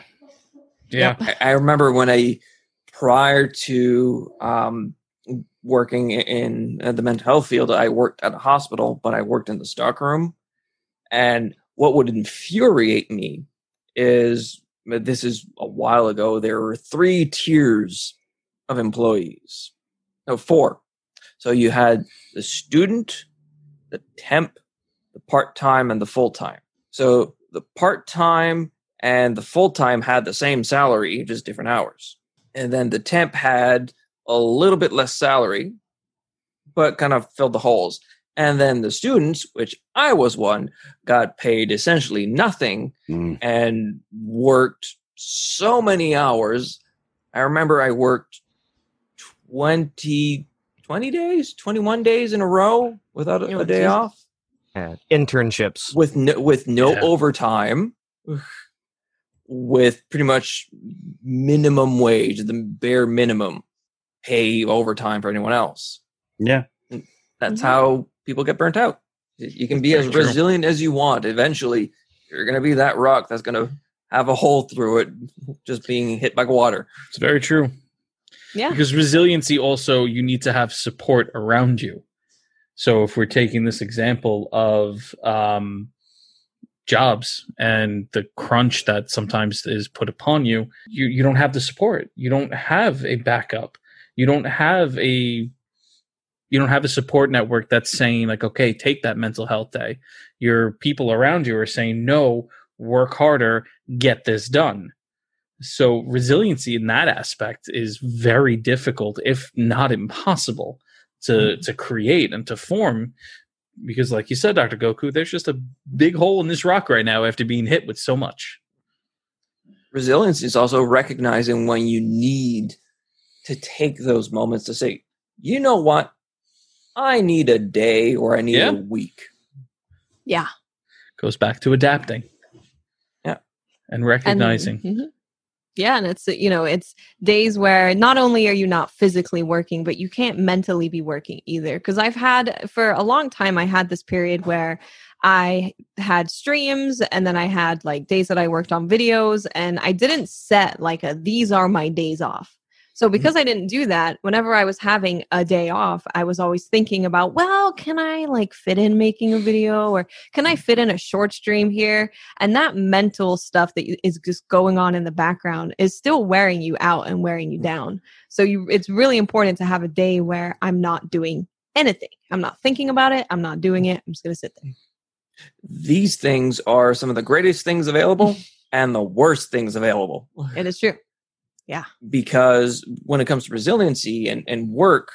yeah I, I remember when I, prior to um, working in uh, the mental health field, I worked at a hospital, but I worked in the stockroom. And what would infuriate me is this is a while ago. There were three tiers of employees, no, four. So you had the student, the temp, the part time, and the full time. So the part time and the full time had the same salary, just different hours. And then the temp had a little bit less salary, but kind of filled the holes. And then the students, which I was one, got paid essentially nothing Mm. and worked so many hours. I remember I worked 20, 20 days, 21 days in a row without a, You know, a day geez. off Yeah. Internships. with no, with no Yeah. overtime, with pretty much minimum wage, the bare minimum pay overtime for anyone else. Yeah. That's Mhm. how people get burnt out. You can be as true. resilient as you want. Eventually, you're going to be that rock that's going to have a hole through it, just being hit by water. It's very true. Yeah. Because resiliency also, you need to have support around you. So if we're taking this example of um, jobs and the crunch that sometimes is put upon you, you you don't have the support. You don't have a backup. You don't have a you don't have a support network that's saying like, okay, take that mental health day. Your people around you are saying, no, work harder, get this done. So resiliency in that aspect is very difficult, if not impossible, to hmm. to create and to form. Because, like you said, Doctor Goku, there's just a big hole in this rock right now after being hit with so much. Resilience is also recognizing when you need to take those moments to say, you know what? I need a day or I need Yeah. a week. Yeah. Goes back to adapting. Yeah. And And- recognizing. Yeah, and it's you know it's days where not only are you not physically working, but you can't mentally be working either. Because I've had for a long time, I had this period where I had streams, and then I had like days that I worked on videos, and I didn't set like a these are my days off. So mm-hmm. because I didn't do that, whenever I was having a day off, I was always thinking about, well, can I like fit in making a video or can I mm-hmm. fit in a short stream here? And that mental stuff that is just going on in the background is still wearing you out and wearing you down. So you it's really important to have a day where I'm not doing anything. I'm not thinking about it. I'm not doing it. I'm just going to sit there. Mm-hmm. These things are some of the greatest things available and the worst things available. It is true. Because when it comes to resiliency and, and work,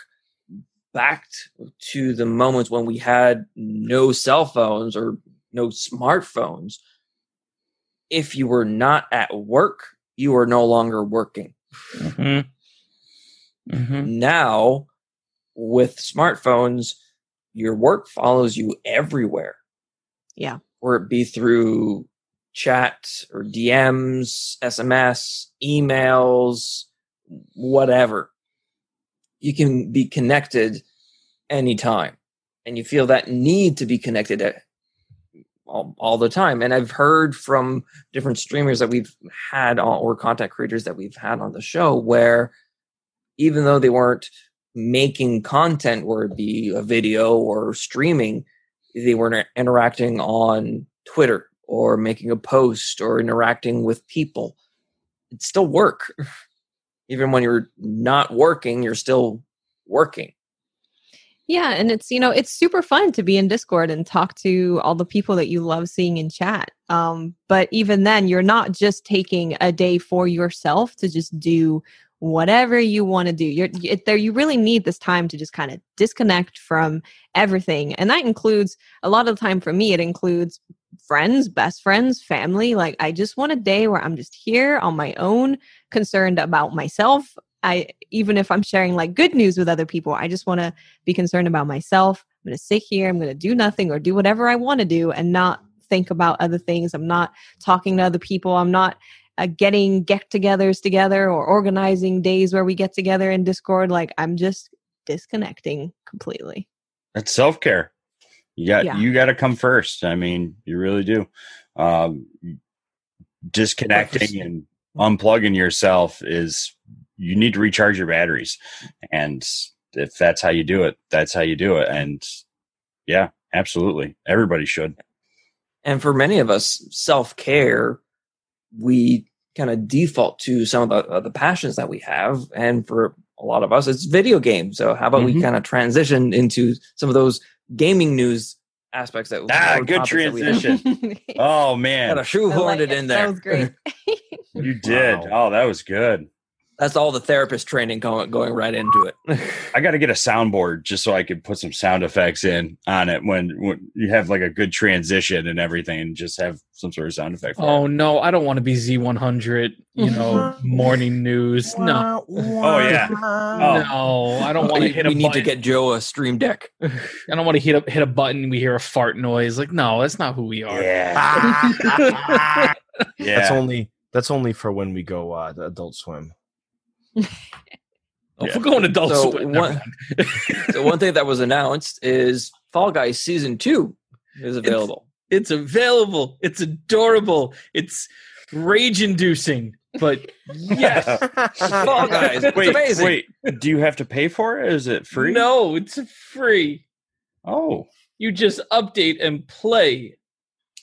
backed to the moments when we had no cell phones or no smartphones, if you were not at work, you are no longer working. Mhm. Mhm. Now, with smartphones, your work follows you everywhere. Yeah. Or it be through chat or DMs, SMS, emails, whatever. You can be connected anytime. And you feel that need to be connected all, all the time. And I've heard from different streamers that we've had on, or content creators that we've had on the show where even though they weren't making content, where it be a video or streaming, they were inter- interacting on Twitter or making a post or interacting with people. It's still work. Even when you're not working, you're still working. Yeah, and it's you know it's super fun to be in Discord and talk to all the people that you love seeing in chat. Um, but even then, you're not just taking a day for yourself to just do whatever you want to do. You're it, there. You really need this time to just kind of disconnect from everything, and that includes a lot of the time for me. It includes friends, best friends, family. Like I just want a day where I'm just here on my own, concerned about myself. I even if I'm sharing like good news with other people, I just want to be concerned about myself. I'm going to sit here, I'm going to do nothing or do whatever I want to do and not think about other things. I'm not talking to other people. I'm not uh, getting get togethers together or organizing days where we get together in Discord. Like I'm just disconnecting completely. That's self care. You got Yeah. you got to come first. I mean, you really do. Um, disconnecting and unplugging yourself is you need to recharge your batteries, and if that's how you do it, that's how you do it. And yeah, absolutely, everybody should. And for many of us, self care, we kind of default to some of the, uh, the passions that we have. And for a lot of us, it's video games. So how about we Mhm. kind of transition into some of those gaming news aspects that Ah, good topics that we transition. Oh Gotta man, shoehorn I like it in there. That was great. you did. Wow. Oh, that was good. That's all the therapist training going going right into it. I got to get a soundboard just so I could put some sound effects in on it when, when you have like a good transition and everything, and just have some sort of sound effect. For Oh it. no, I don't want to be Z100. You know, morning news. No, Oh, yeah. Oh. no, I don't want to we hit a we need to get Joe a stream deck. I don't want to hit a hit a button. We hear a fart noise. Like, no, that's not who we are. Yeah, yeah. That's only that's only for when we go uh, to Adult Swim. Oh, If we're going adult So swim, one- so one thing that was announced is Fall Guys season two is available. it's available. It's adorable. It's rage inducing. But yes, Fall Guys, it's wait, amazing. wait. Do you have to pay for it? Is it free? No, it's free. Oh, You just update and play.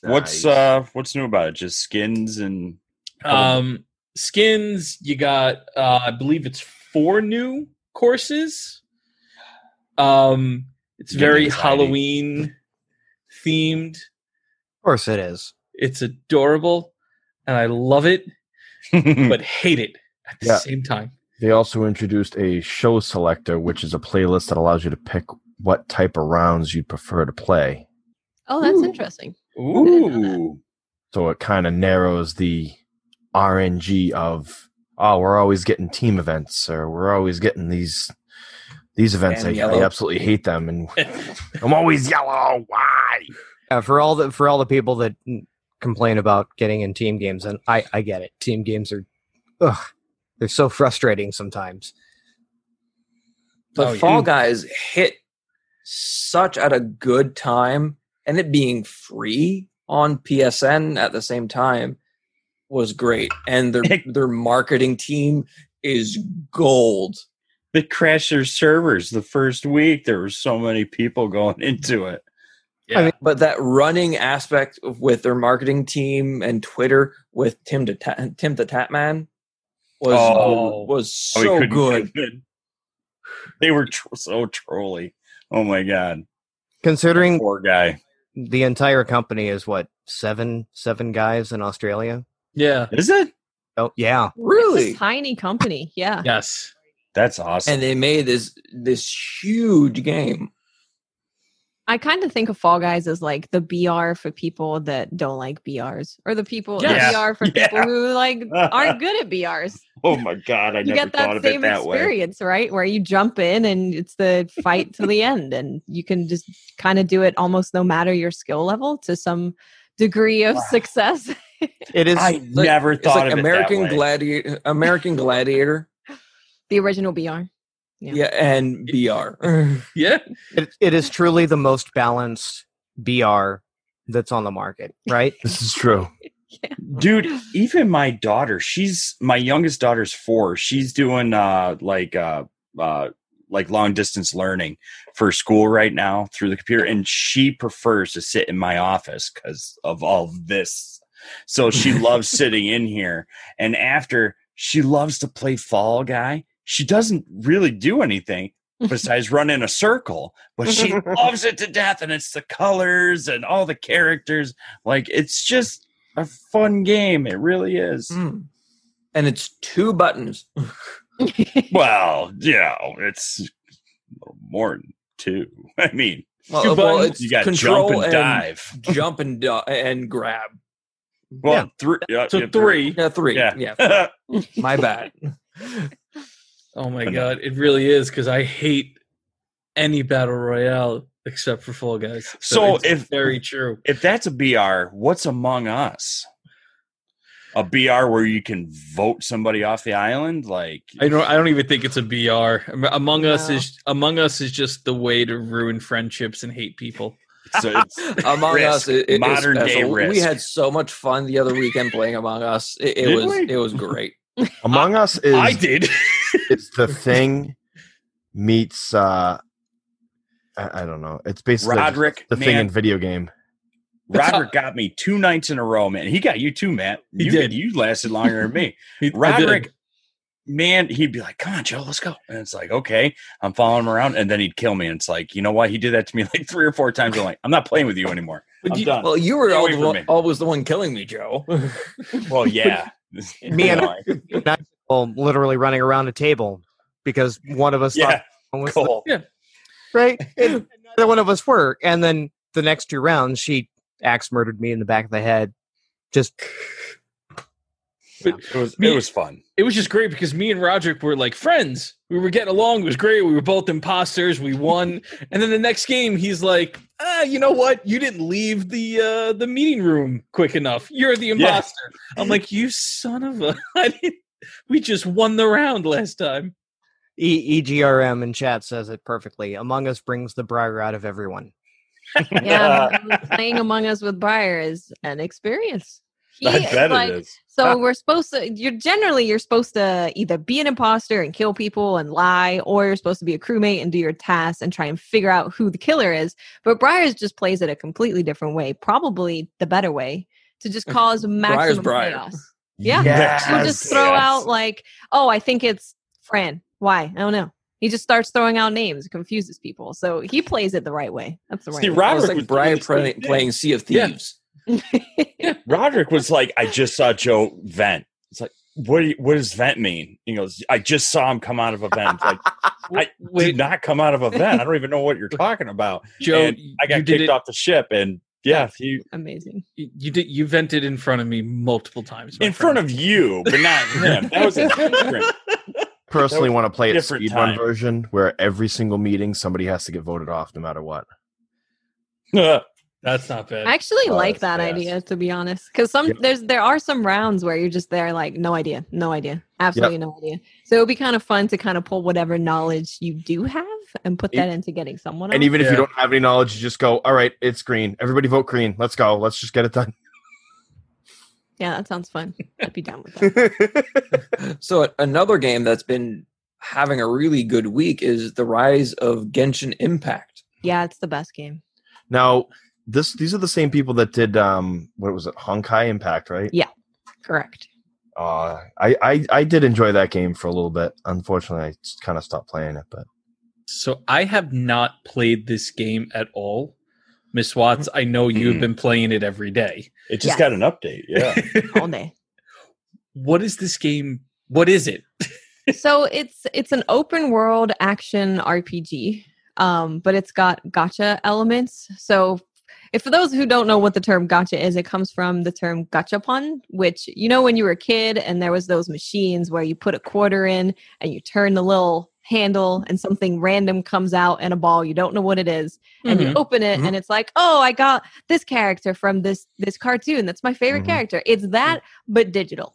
what's Nice. uh what's new about it? Just skins and Um, skins. You got. Uh, I believe it's four new courses. Um, it's Getting very anxiety. Halloween themed. Of course it is. It's adorable, and I love it, but hate it at the Yeah. same time. They also introduced a show selector, which is a playlist that allows you to pick what type of rounds you'd prefer to play. Oh, that's Ooh. interesting. Ooh. So it kind of narrows the RNG of oh, we're always getting team events, or we're always getting these these events. I, I absolutely hate them, and I'm always yellow. Why? Uh, for all the for all the people that complain about getting in team games, and I I get it. Team games are, ugh, they're so frustrating sometimes. But Oh, yeah. Fall Guys hit such at a good time, and it being free on PSN at the same time was great. And their their marketing team is gold. They crashed their servers the first week. There were so many people going into it. Yeah. mean- But that running aspect with their marketing team and Twitter with Tim the Ta- Tim the Tatman was Oh. was Oh, so couldn't good. They were tr- so trolly. Oh my god, Considering poor guy. the entire company is what seven seven guys in Australia. Yeah. Is it? Oh yeah, It's Really? a tiny company. Yeah. Yes. That's awesome. And they made this this huge game. I kind of think of Fall Guys as like the BR for people that don't like BRs, or the people Yes. the BR for Yeah. people who like aren't good at BRs. oh my god, I you never get thought that of it same that way. experience, right? Where you jump in and it's the fight to the end, and you can just kind of do it almost no matter your skill level to some degree of Wow. success. it is. I like- never It's thought like of American it that way. Gladiator, American Gladiator, the original BR. Yeah. yeah, and BR. Yeah. it, it is truly the most balanced BR that's on the market, right? This is true. dude even my daughter she's my youngest daughter's four she's doing uh like uh uh like long distance learning for school right now through the computer and she prefers to sit in my office because of all this so she loves sitting in here and after she loves to play fall guy she doesn't really do anything besides run in a circle but she loves it to death and it's the colors and all the characters like it's just a fun game. It really is. Mm. And it's two buttons. Well, yeah, it's more than two. I mean, Well, Two well, buttons. you got control jump and, dive. jump and do- and grab. Well, Yeah. three. Yeah, So yeah, three. Yeah, three. Yeah. Yeah, my bad. Oh my god, it really is because I hate any battle royale except for Fall Guys. So it's if- very true, if that's a BR, what's Among Us? A BR where you can vote somebody off the island? Like, I don't. I don't even think it's a BR. Among Us is Among Us is just the way to ruin friendships and hate people. So it's Among Risk. Us, it, it, Modern is day special. We had so much fun the other weekend playing Among Us. It, it was we? it was great. Among Us is I did. it's the thing meets uh I, I don't know. It's basically just Roderick, the thing in video game. Roderick got me two nights in a row, man. He got you too, Matt. He You did. You lasted longer than me. He- I. Roderick, man, he'd be like, "Come on, Joe, let's go." And it's like, "Okay." I'm following him around, and then he'd kill me. And it's like, you know what? He did that to me like three or four times. I'm like, I'm not playing with you anymore. I'm you- done. Well, you were Stay all the one, always the one killing me, Joe. Well, yeah. Me and- You know, And I Well, literally running around a table because one of us Yeah, thought one was the- cool. right, and neither one of us were. And then the next two rounds, she axe murdered me in the back of the head. Just It was Me- it was fun. It was just great because me and Roderick were like friends. We were getting along. It was great. We were both imposters. We won. and then the next game, he's like, ah, you know what? You didn't leave the uh, the meeting room quick enough. You're the imposter. I'm like, you son of a! I didn't, we just won the round last time. e- EGRM in chat says it perfectly. Among Us brings the briar out of everyone. Yeah, playing Among Us with Briar is an experience. He, I bet like, it is. So we're supposed to. You're generally you're supposed to either be an imposter and kill people and lie, or you're supposed to be a crewmate and do your tasks and try and figure out who the killer is. But Briar's just plays it a completely different way, probably the better way to just cause maximum Briar. chaos. Yeah. Yes. He'll just throw Yes. out like, oh, I think it's Fran. Why? I don't know. He just starts throwing out names, confuses people. So he plays it the right way. That's the right See, way. It Roderick was was like Brian doing the same play, playing Sea of Yeah. Thieves. Roderick was like, I just saw Joe vent. It's like, what do you, what does vent mean? He goes, I just saw him come out of a vent. It's like, I Wait, did not come out of a vent. I don't even know what you're talking about. Joe, And I got you did kicked it. off the ship, and yeah, he Amazing. You you did. You vented in front of me multiple times. my in front of you, but not him. That was a different. Personally, want to play a different speed run version where every single meeting somebody has to get voted off no matter what. That's not bad. I actually Oh, like that fast. idea to be honest, because some Yeah. there's there are some rounds where you're just there like no idea, no idea, absolutely no idea. So it would be kind of fun to kind of pull whatever knowledge you do have and put that into getting someone. And else. even if Yeah. you don't have any knowledge, you just go, all right, it's green. Everybody vote green. Let's go. Let's just get it done. yeah, that sounds fun. I'd be down with that. So another game that's been having a really good week is the rise of Genshin Impact. Yeah, it's the best game. now, this these are the same people that did um what was it, Honkai Impact, right? Yeah correct. Uh I, I I did enjoy that game for a little bit. Unfortunately, I kind of stopped playing it, but So I have not played this game at all. Miss Watts, I know you have Mm. been playing it every day. It just Yes. got an update. Yeah. All day. what is this game? What is it? so it's it's an open world action RPG, um, but it's got gacha elements. So if for those who don't know what the term gacha is, it comes from the term gachapon, which you know when you were a kid and there was those machines where you put a quarter in and you turn the little handle and something random comes out in a ball you don't know what it is and you Mhm. open it Mhm. and it's like oh i got this character from this this cartoon that's my favorite Mhm. character it's that but digital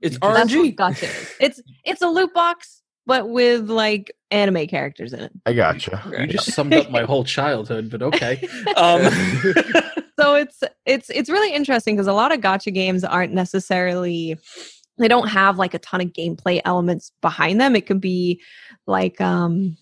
It's That's that's what RNG. gotcha. It's it's a loot box, but with like anime characters in it. I gotcha. You just summed up my whole childhood, but okay. Um, So it's it's it's really interesting because a lot of gacha games aren't necessarily they don't have like a ton of gameplay elements behind them. It could be like um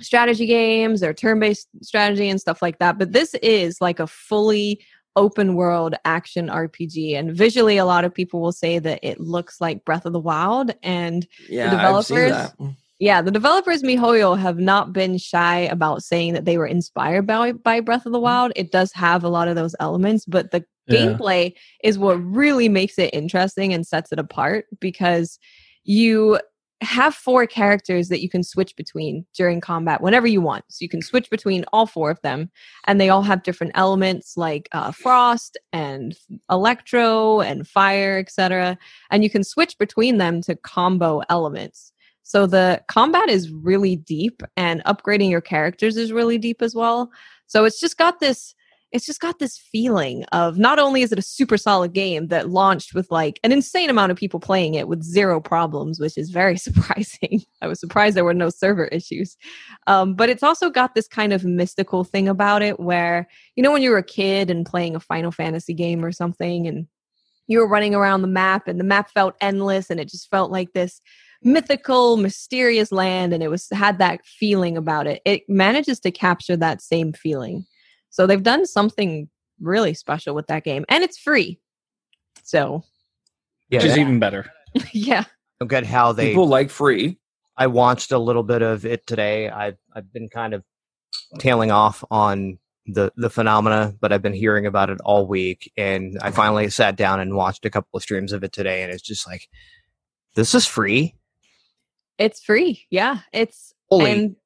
strategy games or turn-based strategy and stuff like that. But this is like a fully open world action RPG and visually a lot of people will say that it looks like Breath of the Wild and Yeah, The I've seen developers- that. Yeah, the developers MiHoYo have not been shy about saying that they were inspired by by Breath of the mm-hmm. Wild. It does have a lot of those elements, but the Yeah. gameplay is what really makes it interesting and sets it apart because you have four characters that you can switch between during combat whenever you want. So you can switch between all four of them, and they all have different elements like uh, frost and electro and fire, etc. And you can switch between them to combo elements. So the combat is really deep, and upgrading your characters is really deep as well. So it's just got this it's just got this feeling of not only is it a super solid game that launched with like an insane amount of people playing it with zero problems, which is very surprising. I was surprised there were no server issues. Um, but it's also got this kind of mystical thing about it where, you know, when you were a kid and playing a Final Fantasy game or something and you were running around the map and the map felt endless and it just felt like this mythical mysterious land and it was had that feeling about it it manages to capture that same feeling so they've done something really special with that game, and it's free. So Yeah, which is even better. yeah, look at how they. People like free. I watched a little bit of it today. I've I've been kind of tailing off on the the phenomena, but I've been hearing about it all week, and I finally sat down and watched a couple of streams of it today, and it's just like this is free. It's free. Yeah. It's Holy, and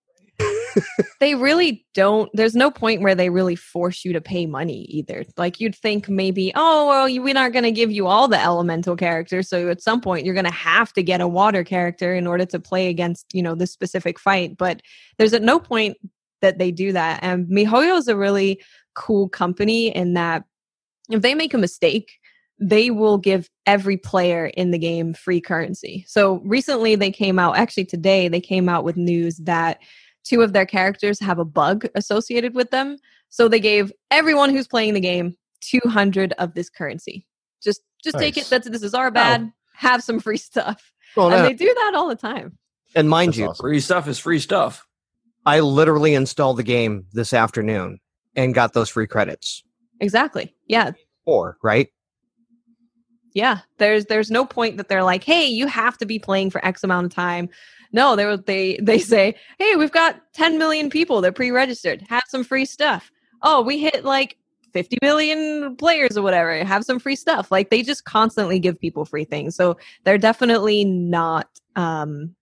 they really don't there's no point where they really force you to pay money either. Like you'd think maybe oh well you- we're not going to give you all the elemental characters so at some point you're going to have to get a water character in order to play against you know this specific fight but there's at no point that they do that and mihoyo is a really cool company in that if they make a mistake they will give every player in the game free currency. So recently they came out actually today they came out with news that two of their characters have a bug associated with them. So they gave everyone who's playing the game 200 of this currency. Just just take it Nice. that this is our bad. Have some free stuff. well, and no, they do that all the time. and mind That's you, awesome. Free stuff is free stuff. I literally installed the game this afternoon and got those free credits. Exactly. Yeah. Four, right? Yeah. There's there's no point that they're like, "Hey, you have to be playing for X amount of time." No, they they they say, "Hey, we've got 10 million people. They're pre-registered. Have some free stuff." Oh, we hit like 50 million players or whatever. Have some free stuff. Like they just constantly give people free things. So they're definitely not um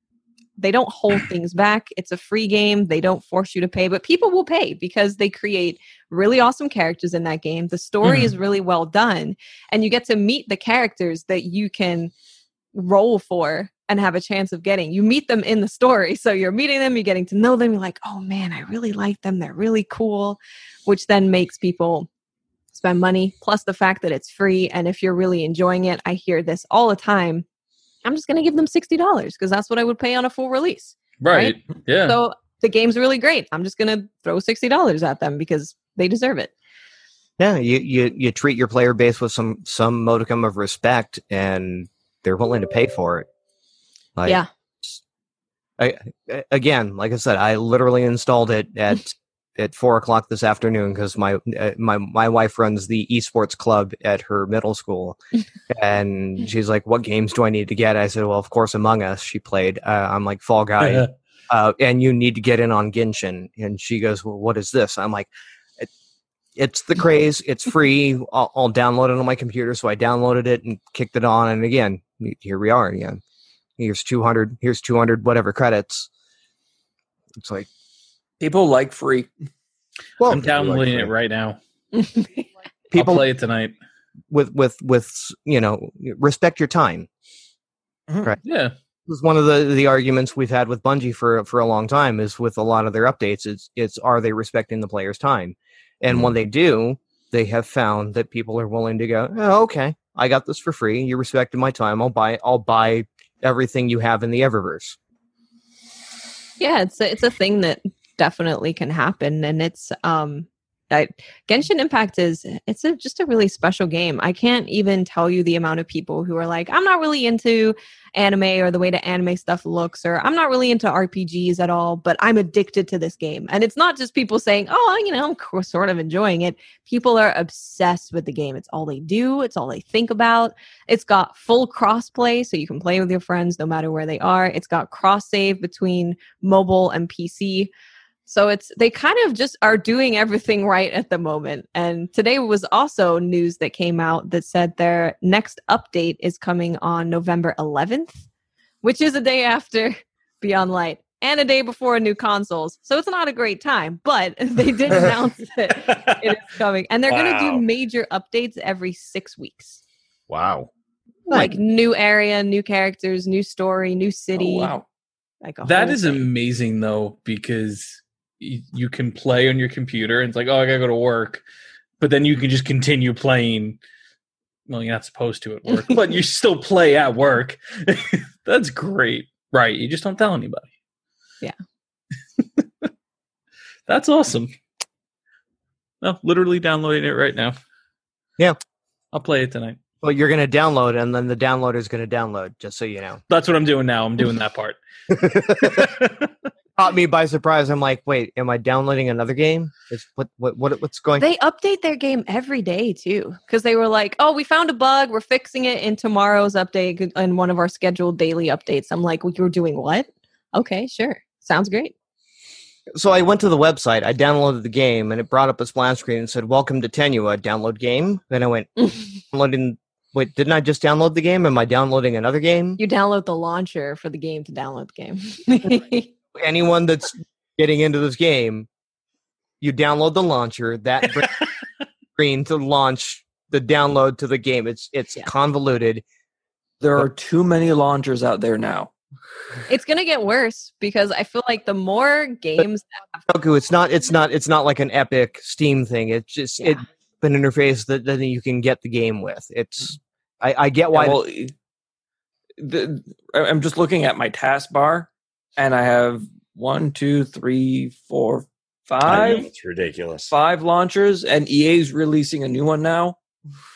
they don't hold things back. It's a free game. They don't force you to pay, but people will pay because they create really awesome characters in that game. The story Mhm. is really well done and you get to meet the characters that you can roll for and have a chance of getting. You meet them in the story. So you're meeting them, you're getting to know them, you're like, "Oh man, I really like them. They're really cool," which then makes people spend money plus the fact that it's free and if you're really enjoying it, I hear this all the time. I'm just going to give them $60 because that's what I would pay on a full release. Right. Yeah. So the game's really great. I'm just going to throw $60 at them because they deserve it. Yeah, you, you you treat your player base with some some modicum of respect, and they're willing to pay for it. Like, yeah. I, again, like I said, I literally installed it at at four o'clock this afternoon because my uh, my my wife runs the esports club at her middle school, and she's like, "What games do I need to get?" I said, "Well, of course, Among Us." She played. Uh, I'm like Fall Guy, uh, and you need to get in on Genshin. And she goes, "Well, what is this?" I'm like, "It- "It's the craze. It's free. I'll, I'll download it on my computer." So I downloaded it and kicked it on, and again, here we are again. Here's 200. Here's 200 whatever credits. It's like, People like free. well, I'm downloading it right now. People I'll play it tonight. with with with you know respect your time. Mm-hmm. Right. Yeah. This is one of the the arguments we've had with Bungie for for a long time. Is with a lot of their updates, it's it's are they respecting the player's time? And when mm-hmm. they do, they have found that people are willing to go, oh, okay, I got this for free. You respected my time. I'll buy I'll buy everything you have in the Eververse. yeah it's a, it's a thing that definitely can happen and it's um I, Genshin Impact is it's a, just a really special game. I can't even tell you the amount of people who are like, I'm not really into anime or the way the anime stuff looks, or I'm not really into RPGs at all, but I'm addicted to this game. And it's not just people saying, Oh, you know, I'm sort of enjoying it. People are obsessed with the game. It's all they do. It's all they think about. It's got full crossplay, so you can play with your friends no matter where they are. It's got cross save between mobile and PC. So it's they kind of just are doing everything right at the moment. And today was also news that came out that said their next update is coming on November 11th, which is a day after Beyond Light and a day before new consoles. So it's not a great time, but they did announce that it is coming. And they're going to do major updates every 6 weeks. Wow. Like new area, new characters, new story, new Oh, city. wow. Like a That thing. amazing though, because y- you can play on your computer and it's like, oh, I gotta go to work, but then you can just continue playing. Well, you're not supposed to at work, but you still play at work. That's great, right? You just don't tell anybody. Yeah. That's awesome. No, literally downloading it right now. Yeah. I'll play it tonight. Well, you're going to download, and then the downloader is going to download. Just so you know, That's what I'm doing now. I'm doing that part. Caught me by surprise. I'm like, wait, am I downloading another game? Is what what what what's going? They update their game every day too, because they were like, "Oh, we found a bug. We're fixing it in tomorrow's update in one of our scheduled daily updates." I'm like, well, "You're doing what? Okay, sure, sounds great." so I went to the website. I downloaded the game, and it brought up a splash screen and said, "Welcome to Tenua. Download game." Then I went downloading Wait, didn't I just download the game? Am I downloading another game? You download the launcher for the game to download the game. Anyone that's getting into this game, you download the launcher. That screen to launch the download to the game. It's it's Yeah. convoluted. There are too many launchers out there now. it's gonna get worse because I feel like the more games Goku, it's not it's not it's not like an epic Steam thing. It's just Yeah. it's an interface that then you can get the game with. It's I, I get Yeah, why well, e- the, I- I'm just looking at my taskbar, and I have one, two, three, four, five. Know, it's ridiculous. five launchers, and EA's releasing a new one now.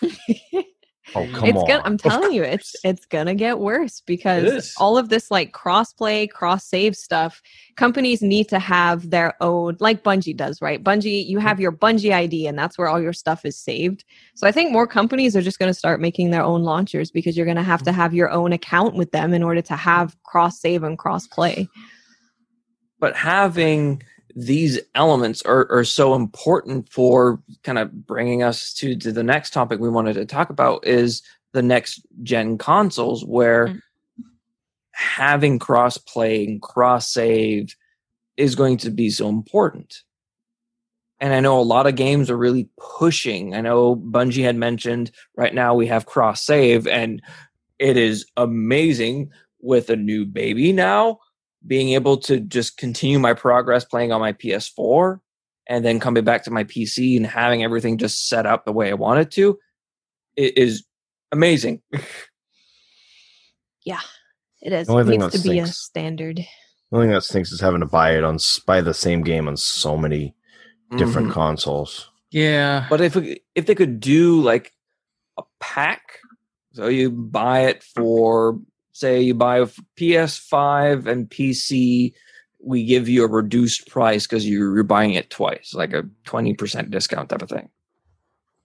Oh come it's on! gonna i'm telling you it's it's gonna get worse because all of this like cross play cross save stuff companies need to have their own like bungie does right? Bungie you mm-hmm. have your bungie id and that's where all your stuff is saved. So i think more companies are just going to start making their own launchers because you're going to have to mm-hmm. have your own account with them in order to have cross save and cross play but having these elements are, are so important for kind of bringing us to, to the next topic we wanted to talk about is the next gen consoles where Mm. having cross play and cross save is going to be so important. And i know a lot of games are really pushing. I know bungie had mentioned right now we have cross save and it is amazing with a new baby now being able to just continue my progress playing on my PS4 and then coming back to my PC and having everything just set up the way I want it to it is amazing. Yeah, it is The only it thing needs that to be a standard The only thing that stinks is having to buy it on buy the same game on so many different Mhm. consoles. Yeah. But if we- if they could do like a pack, so you buy it for say you buy a f- PS5 and PC, we give you a reduced price because you're, you're buying it twice, like a twenty percent discount type of thing.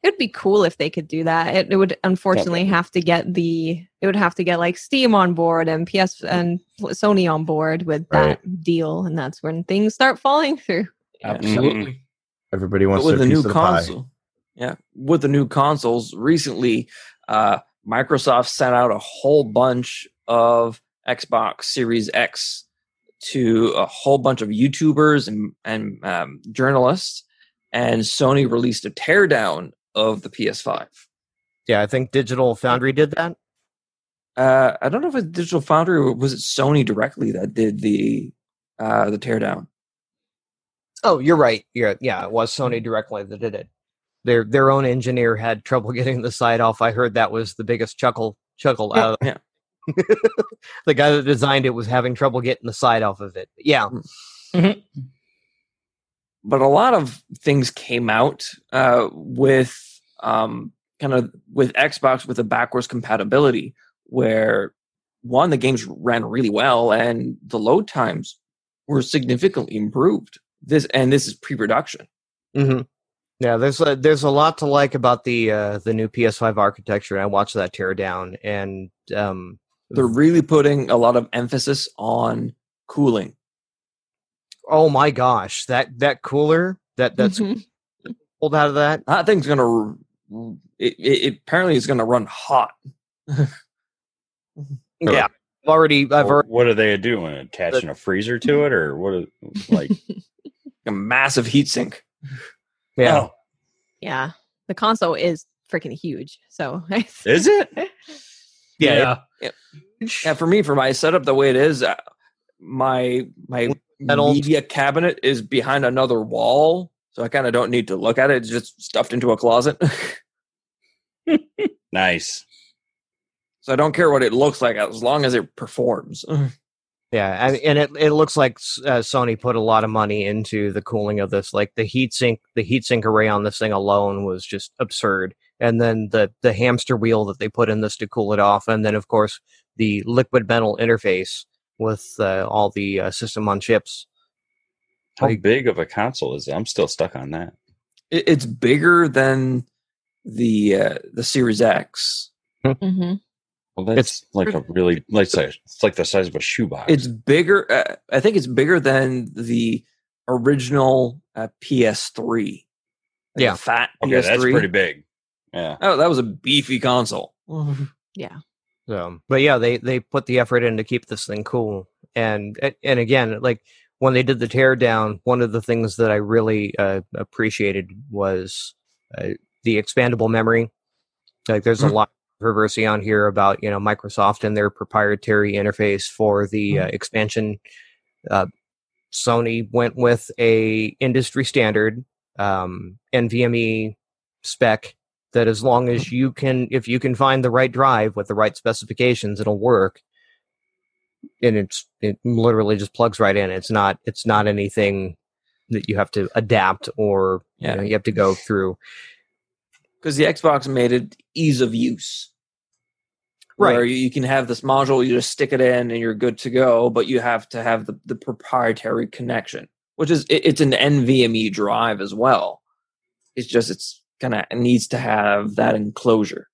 It'd be cool if they could do that. It, it would unfortunately have to get the it would have to get like Steam on board and PS and Sony on board with that deal, and that's when things start falling through. Absolutely. Everybody But wants with their the piece new of the pie. console, yeah, with the new consoles recently, uh, Microsoft sent out a whole bunch of Xbox Series X to a whole bunch of YouTubers and and um, journalists, and Sony released a teardown of the PS5. yeah, I think Digital Foundry did that. Uh, I don't know if it's Digital Foundry or was it Sony directly that did the uh, the teardown. Oh, you're right. Yeah, yeah, it was Sony directly that did it. Their their own engineer had trouble getting the site off. I heard that was the biggest chuckle chuckle out of yeah. The guy that designed it was having trouble getting the side off of it. Yeah, but a lot of things came out uh, with um, kind of with Xbox with the backwards compatibility, where one the games ran really well and the load times were significantly improved. This and this is pre-production. hmm yeah. There's a, there's a lot to like about the uh, the new PS5 architecture. I watched that tear down, and um, They're really putting a lot of emphasis on cooling. oh my gosh, that that cooler that that's Mhm. pulled out of that. That thing's gonna. It, it, it apparently is gonna run hot. Yeah, I've already I've already what are they doing? Attaching a freezer to it, or what? Are, like, A massive heat sink. yeah. oh, yeah, the console is freaking huge. So is it? Yeah, Yeah, for me, for my setup the way it is, uh, my my That old- media cabinet is behind another wall, so I kind of don't need to look at it. It's just stuffed into a closet, Nice. so I don't care what it looks like as long as it performs. Yeah, and, and it it looks like uh, Sony put a lot of money into the cooling of this. Like the heatsink, the heatsink array on this thing alone was just absurd. And then the the hamster wheel that they put in this to cool it off, and then of course the liquid metal interface with uh, all the uh, system on chips. How Like- big of a console is it? I'm still stuck on that. It, it's bigger than the uh, the Series X. Mhm. Well, that's like a really, let's say, it's like the size of a shoebox. It's bigger. Uh, I think it's bigger than the original uh, PS3. Like Yeah. fat okay. PS3. That's pretty big. Yeah. Oh, that was a beefy console. Yeah. So, but yeah, they they put the effort in to keep this thing cool. And and again, like when they did the teardown, one of the things that I really uh, appreciated was uh, the expandable memory. Like, there's a Mhm. lot of controversy on here about you know Microsoft and their proprietary interface for the uh, expansion. Uh, Sony went with a industry standard um, NVMe spec that as long as you can if you can find the right drive with the right specifications it'll work and it's it literally just plugs right in it's not it's not anything that you have to adapt or Yeah. you, know, you have to go through because the Xbox made it ease of use. Right. you, you can have this module, you just stick it in and you're good to go, but you have to have the, the proprietary connection, which is it, it's an NVMe drive as well. It's just it's gonna it needs to have that enclosure.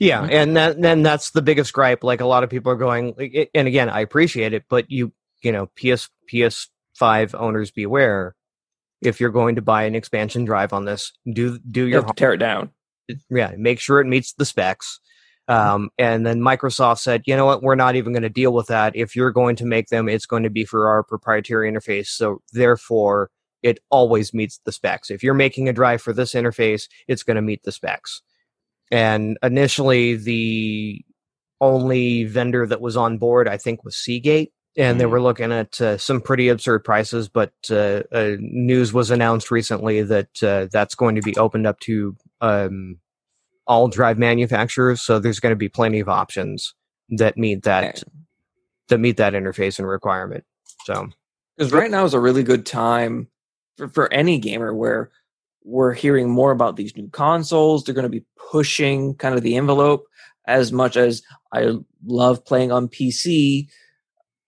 yeah Mhm. and that then that's the biggest gripe like a lot of people are going and again i appreciate it but you you know ps ps5 owners beware if you're going to buy an expansion drive on this do do You your to tear it down. yeah, make sure it meets the specs. Um, and then Microsoft said, you know what, we're not even going to deal with that. If you're going to make them, it's going to be for our proprietary interface. So therefore, it always meets the specs. If you're making a drive for this interface, it's going to meet the specs. And initially, the only vendor that was on board, I think, was Seagate. And they Mm. were looking at uh, some pretty absurd prices, but uh, uh, news was announced recently that uh, that's going to be opened up to um, all drive manufacturers. So there's going to be plenty of options that meet that that meet that interface and requirement. So Because right now is a really good time for, for any gamer where we're hearing more about these new consoles. They're going to be pushing kind of the envelope as much as I love playing on PC.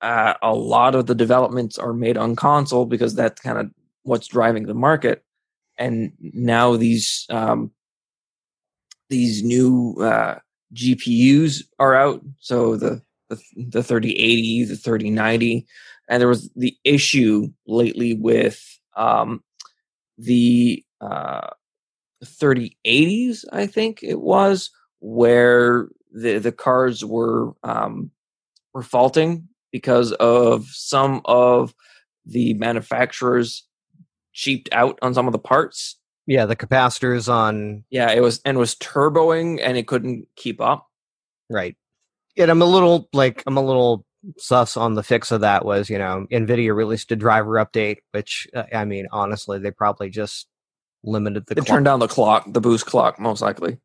Uh, a lot of the developments are made on console because that's kind of what's driving the market. And now these um, these new uh, GPUs are out. So the the, the 3080, the 3090, and there was the issue lately with um, the uh, 3080s, I think it was, where the the cards were um, were faulting because of some of the manufacturers cheaped out on some of the parts. yeah, the capacitors on Yeah, it was and was turboing and it couldn't keep up. right. And I'm a little like I'm a little sus on the fix of that was you know Nvidia released a driver update, which uh, I mean honestly they probably just limited the It clock. turned down the clock, the boost clock, most likely.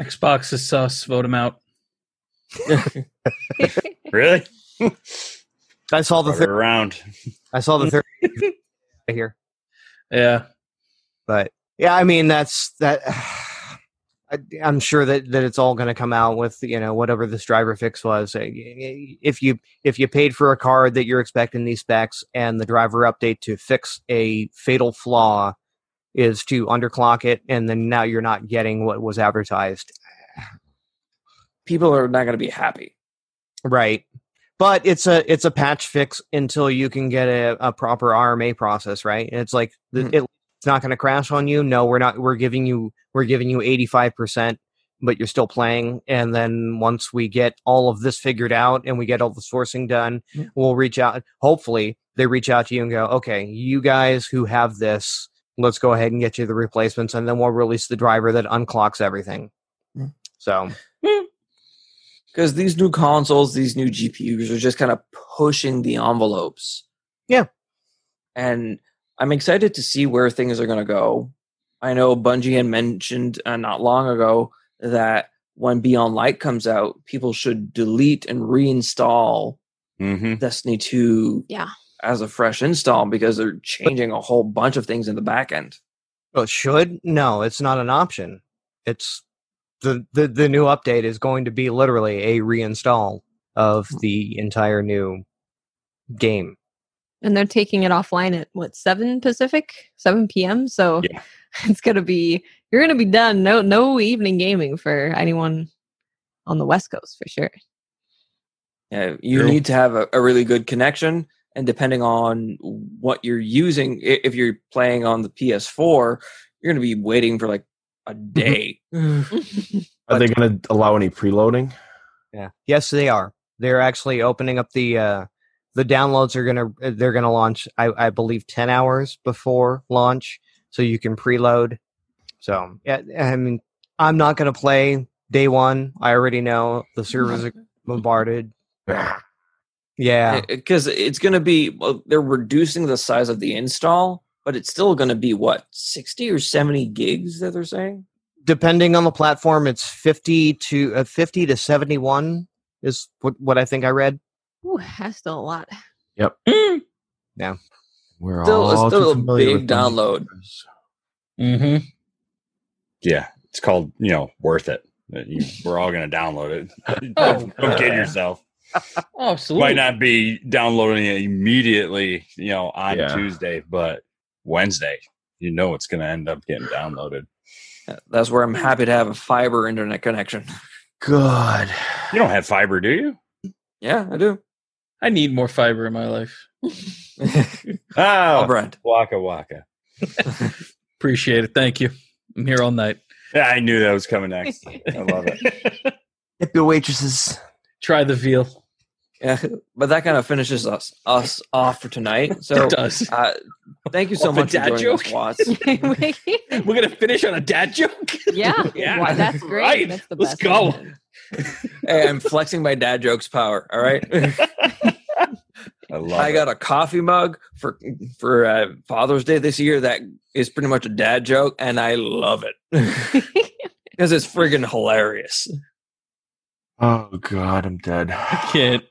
Xbox is sus. Vote him out. Really? I saw the third. around. I saw the third here. Yeah. but yeah i mean that's that I, i'm sure that that it's all going to come out with you know whatever this driver fix was Uh, if you if you paid for a card that you're expecting these specs and the driver update to fix a fatal flaw is to underclock it and then now you're not getting what was advertised People are not going to be happy. right but it's a it's a patch fix until you can get a, a proper rma process right and it's like the- Mhm. It, it's not going to crash on you no we're not we're giving you we're giving you 85% but you're still playing and then once we get all of this figured out and we get all the sourcing done Mhm. we'll reach out hopefully they reach out to you and go okay you guys who have this let's go ahead and get you the replacements and then we'll release the driver that unclocks everything Mhm. so because these new consoles, these new GPUs are just kind of pushing the envelopes. Yeah. And I'm excited to see where things are going to go. I know Bungie had mentioned uh, not long ago that when Beyond Light comes out, people should delete and reinstall Mm-hmm. Destiny 2 Yeah. as a fresh install because they're changing a whole bunch of things in the back end. Oh, it should? No, it's not an option. It's the, the the new update is going to be literally a reinstall of the entire new game. And they're taking it offline at what seven Pacific, seven p.m. So Yeah. it's gonna be you're gonna be done. No, no evening gaming for anyone on the West Coast for sure. Yeah, you True. need to have a, a really good connection, and depending on what you're using, if you're playing on the PS4, you're going to be waiting for like a day. Are they going to allow any preloading? Yeah. Yes, they are. They're actually opening up the uh the downloads are gonna they're gonna launch I, I believe ten hours before launch, so you can preload. So yeah, I mean I'm not gonna play day one. I already know the servers are bombarded. Yeah. because it's going to be well, they're reducing the size of the install, but it's still going to be what sixty or seventy gigs that they're saying. Depending on the platform, it's fifty to uh, fifty to seventy one is what what I think I read. Ooh, that's still a lot. Yep. Yeah. We're Still, all it's too still a familiar big with download. Mm-hmm. Yeah, it's called you know worth it. We're all going to download it. Oh, don't, don't kid yourself. Oh, absolutely. Might not be downloading it immediately, you know, on Yeah. Tuesday, but Wednesday, you know, it's going to end up getting downloaded. That's where I'm happy to have a fiber internet connection. Good. You don't have fiber, do you? Yeah, I do. I need more fiber in my life. All Oh, right. waka waka. Appreciate it. Thank you. I'm here all night. Yeah, I knew that was coming next. I love it. Tip your waitresses. Try the veal. Yeah, but that kind of finishes us us off for tonight. So, it does. uh, thank you so Off a much for dad joining joke? us, Watts. We're gonna finish on a dad joke. yeah. Yeah. Why, that's great. Right. That's the Let's best go. one. hey, I'm flexing my dad jokes power. All right. I love I it. got a coffee mug for for uh, Father's Day this year that is pretty much a dad joke, and I love it because it's friggin' hilarious. Oh God, I'm dead. I can't.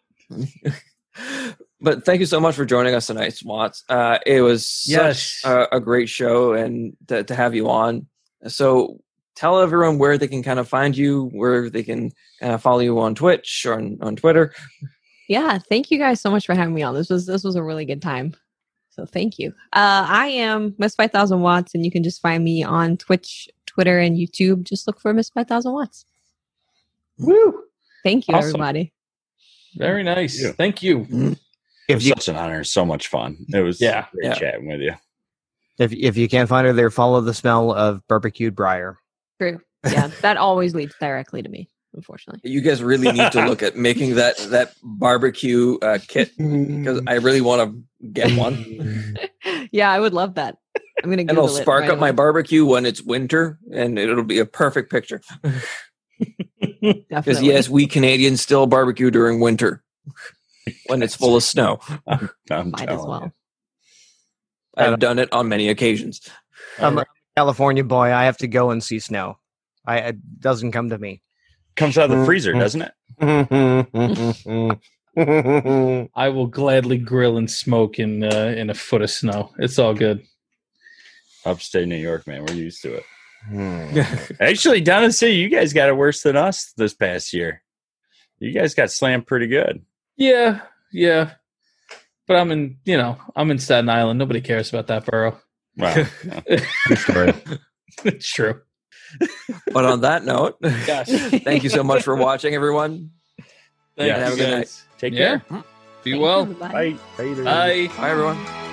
but thank you so much for joining us tonight, Swats. Uh, it was such Yes. a, a great show, and to, to have you on. So tell everyone where they can kind of find you, where they can kind of follow you on Twitch or on, on Twitter. Yeah, thank you guys so much for having me on. This was this was a really good time. So thank you. Uh, I am Miss Five Thousand Watts, and you can just find me on Twitch, Twitter, and YouTube. Just look for Miss Five Thousand Watts. Woo! Thank you, Awesome. everybody. Very nice. Yeah. Thank you. It If was you such an honor, so much fun. It was Yeah, great yeah. chatting with you. if if you can't find her there, follow the smell of barbecued briar. True. Yeah, that always leads directly to me. Unfortunately. You guys really need to look at making that that barbecue uh, kit because I really want to get one. yeah, I would love that. I'm gonna and Google it'll it spark right up my barbecue when it's winter, and it'll be a perfect picture. Because yes, we Canadians still barbecue during winter when it's full of snow. I'm Might as well. You. I've done it on many occasions. I'm a California boy. I have to go and see snow. I it doesn't come to me. Comes out of the mm-hmm. freezer, doesn't it? Mm-hmm. I will gladly grill and smoke in uh, in a foot of snow. It's all good. Upstate New York, man. We're used to it. Hmm. Actually, down in the city, you guys got it worse than us this past year. You guys got slammed pretty good. Yeah, yeah. But I'm in, you know, I'm in Staten Island. Nobody cares about that borough. Wow. Good story. it's true. but on that note, Yes. thank you so much for watching, everyone. Thank Yeah. you Have a good guys. Take Yeah. care. Be Thank well. you, everybody. Bye. Bye. Bye, everyone.